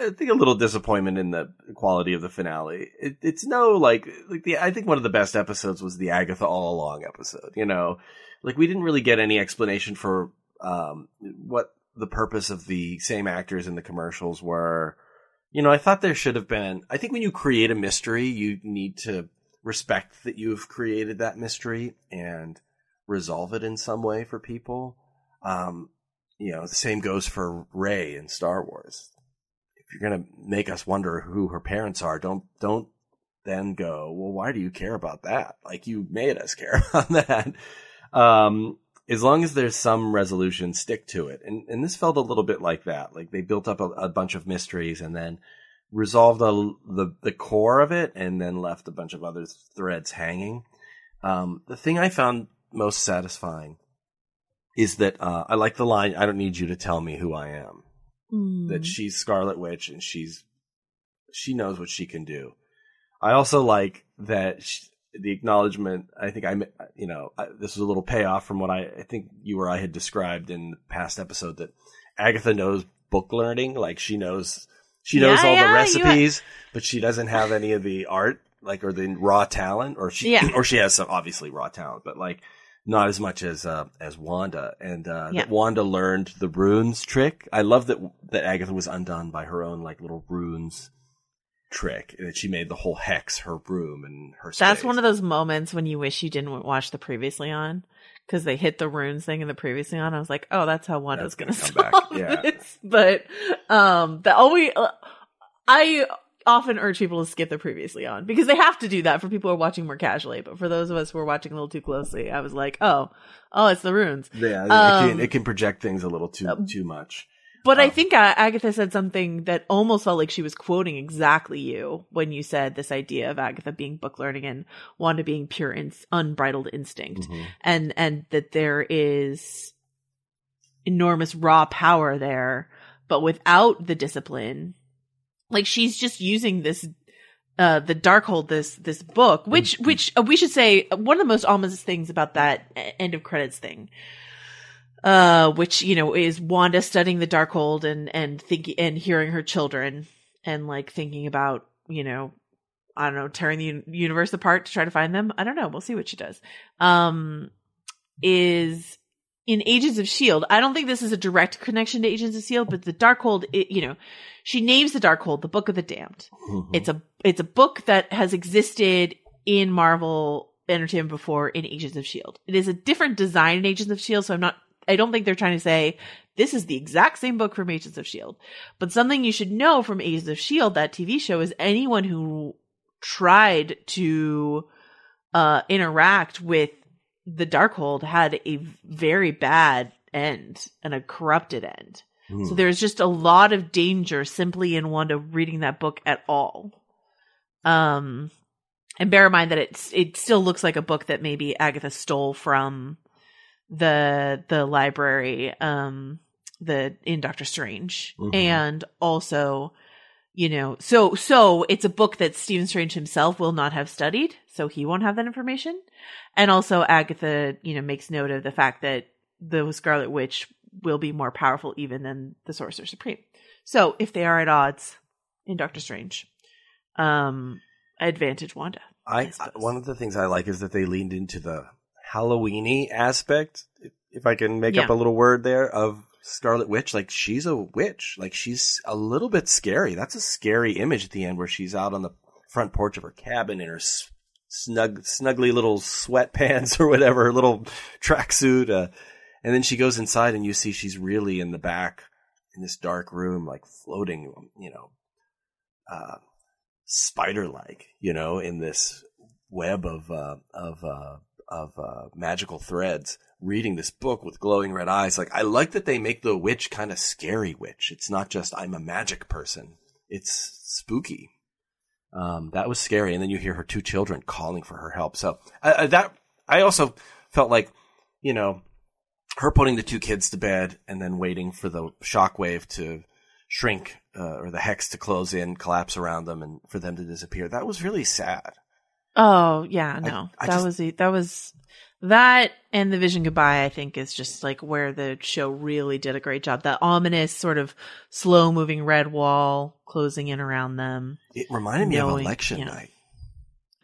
I, think a little disappointment in the quality of the finale. It, it's no like like the. I think one of the best episodes was the Agatha All Along episode. You know, like we didn't really get any explanation for um what the purpose of the same actors in the commercials were. You know, I thought there should have been. I think when you create a mystery, you need to respect that you've created that mystery and resolve it in some way for people. Um, you know, the same goes for Rey in Star Wars. If you're gonna make us wonder who her parents are, don't don't then go, well, why do you care about that? Like you made us care [LAUGHS] about that. Um, as long as there's some resolution, stick to it. And and this felt a little bit like that. Like they built up a, a bunch of mysteries and then resolved a, the the core of it, and then left a bunch of other threads hanging. Um, the thing I found most satisfying is that uh, I like the line, "I don't need you to tell me who I am." That mm. she's Scarlet Witch and she's she knows what she can do. I also like that sh the acknowledgement. I think I, you know, I, this was a little payoff from what I, I think you or I had described in the past episode that Agatha knows book learning. Like she knows, she knows Yeah, all yeah, the recipes, but she doesn't have any of the art, like or the raw talent, or she, Yeah. or she has some obviously raw talent, but like not as much as uh, as Wanda. And uh, Yeah. that Wanda learned the runes trick. I love that that Agatha was undone by her own like little runes trick, and that she made the whole hex her room and her. That's space. one of those moments when you wish you didn't watch the previously on because they hit the runes thing in the previously on. I was like, oh, that's how Wanda's going to come [LAUGHS] solve back. Yeah. this. But um, that always uh, I often urge people to skip the previously on because they have to do that for people who are watching more casually. But for those of us who are watching a little too closely, I was like, oh, oh, it's the runes. Yeah, it, Um, can, it can project things a little too too much. But I think uh, Agatha said something that almost felt like she was quoting exactly you when you said this idea of Agatha being book learning and Wanda being pure ins- unbridled instinct, Mm-hmm. and and that there is enormous raw power there, but without the discipline, like she's just using this. Uh, the Darkhold, this this book, which which uh, we should say one of the most ominous things about that uh, end of credits thing uh, which you know is Wanda studying the Darkhold and and thinking and hearing her children and like thinking about you know I don't know tearing the universe apart to try to find them. I don't know. We'll see what she does. Um, is in Agents of Shield. I don't think this is a direct connection to Agents of Shield, but the Darkhold, it, you know, she names the Darkhold the Book of the Damned. It's a it's a book that has existed in Marvel Entertainment before in Agents of Shield. It is a different design in Agents of Shield, so I'm not. I don't think they're trying to say this is the exact same book from Agents of Shield. But something you should know from Agents of Shield, that TV show, is anyone who tried to uh, interact with the Darkhold had a very bad end and a corrupted end. Hmm. So there's just a lot of danger simply in Wanda reading that book at all. Um, and bear in mind that it's it still looks like a book that maybe Agatha stole from the the library, um, the in Doctor Strange, Mhm. and also, you know, so so it's a book that Stephen Strange himself will not have studied, so he won't have that information, and also Agatha, you know, makes note of the fact that the Scarlet Witch will be more powerful even than the Sorcerer Supreme. So if they are at odds in Doctor Strange, um, advantage Wanda. I one of the things I like is that they leaned into the Halloweeny aspect, if, if I can make up a little word there of Scarlet Witch. Like she's a witch. Like she's a little bit scary. That's a scary image at the end where she's out on the front porch of her cabin in her snug, snuggly little sweatpants [LAUGHS] or whatever, little tracksuit. Uh, and then she goes inside and you see she's really in the back in this dark room, like floating, you know, uh, spider like, you know, in this web of, uh, of, uh, of, uh, magical threads reading this book with glowing red eyes. Like, I like that they make the witch kind of scary witch. It's not just, I'm a magic person. It's spooky. Um, that was scary. And then you hear her two children calling for her help. So uh, that, I also felt like, you know, her putting the two kids to bed and then waiting for the shockwave to shrink uh, or the hex to close in, collapse around them, and for them to disappear. That was really sad. Oh yeah, no, I that just- was that was that and the vision goodbye. I think is just like where the show really did a great job. That ominous sort of slow moving red wall closing in around them. It reminded me of election yeah. night.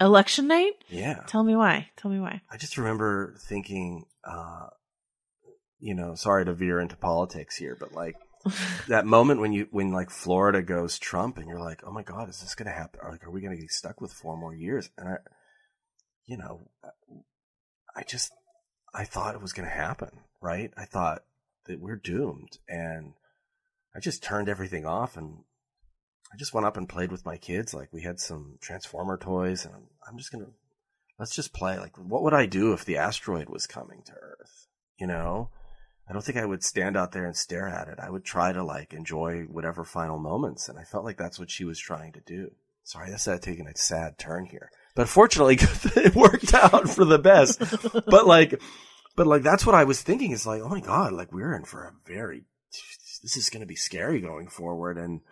Election night. Yeah. Tell me why. Tell me why. I just remember thinking, uh, you know, sorry to veer into politics here, but like [LAUGHS] that moment when you, when like Florida goes Trump and you're like, oh my God, is this going to happen? Or like, are we going to get stuck with four more years? And I, you know, I just, I thought it was going to happen, right? I thought that we're doomed. And I just turned everything off and I just went up and played with my kids. Like we had some Transformer toys and I'm, just going to, let's just play. Like, what would I do if the asteroid was coming to Earth? You know, I don't think I would stand out there and stare at it. I would try to like enjoy whatever final moments. And I felt like that's what she was trying to do. Sorry, that's not taking a sad turn here, but fortunately [LAUGHS] it worked out for the best. but like, but like, that's what I was thinking is like, oh my God, like we're in for a very, this is going to be scary going forward. And,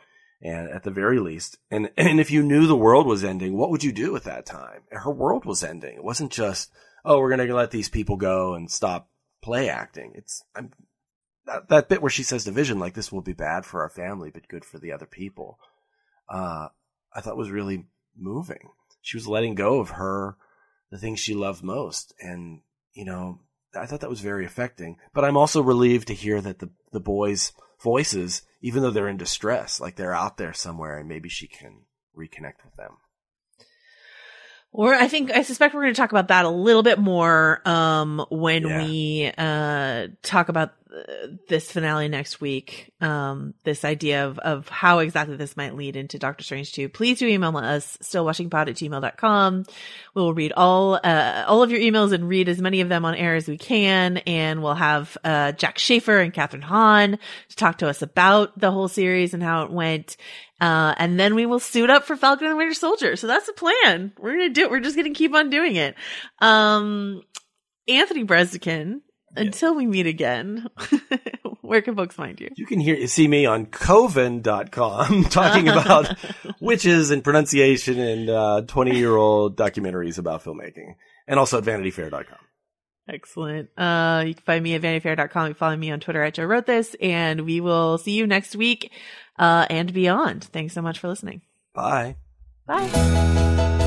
and at the very least, and, and if you knew the world was ending, what would you do at that time? Her world was ending. It wasn't just, oh, we're going to let these people go and stop play acting. It's, I'm, that, that bit where she says to Vision, like, this will be bad for our family, but good for the other people. Uh, I thought was really moving. She was letting go of her, the things she loved most. And, you know, I thought that was very affecting, but I'm also relieved to hear that the, the boys' voices, even though they're in distress, like they're out there somewhere and maybe she can reconnect with them. Or I think I suspect we're going to talk about that a little bit more um, when Yeah. we uh, talk about this finale next week. Um, this idea of of how exactly this might lead into Doctor Strange 2. Please do email us stillwatchingpod at gmail.com. We will read all uh, all of your emails and read as many of them on air as we can, and we'll have uh, Jac Schaeffer and Kathryn Hahn to talk to us about the whole series and how it went. Uh, and then we will suit up for Falcon and Winter Soldier. So that's the plan. We're going to do it. We're just going to keep on doing it. Um, Anthony Breznican, until we meet again, [LAUGHS] where can folks find you? You can hear see me on coven.com [LAUGHS] talking about [LAUGHS] witches and pronunciation and uh, 20 year old documentaries about filmmaking and also at vanityfair.com. Excellent. Uh, you can find me at vanityfair.com. You can follow me on Twitter at Joe Wrote This, and we will see you next week, uh, and beyond. Thanks so much for listening. Bye. Bye.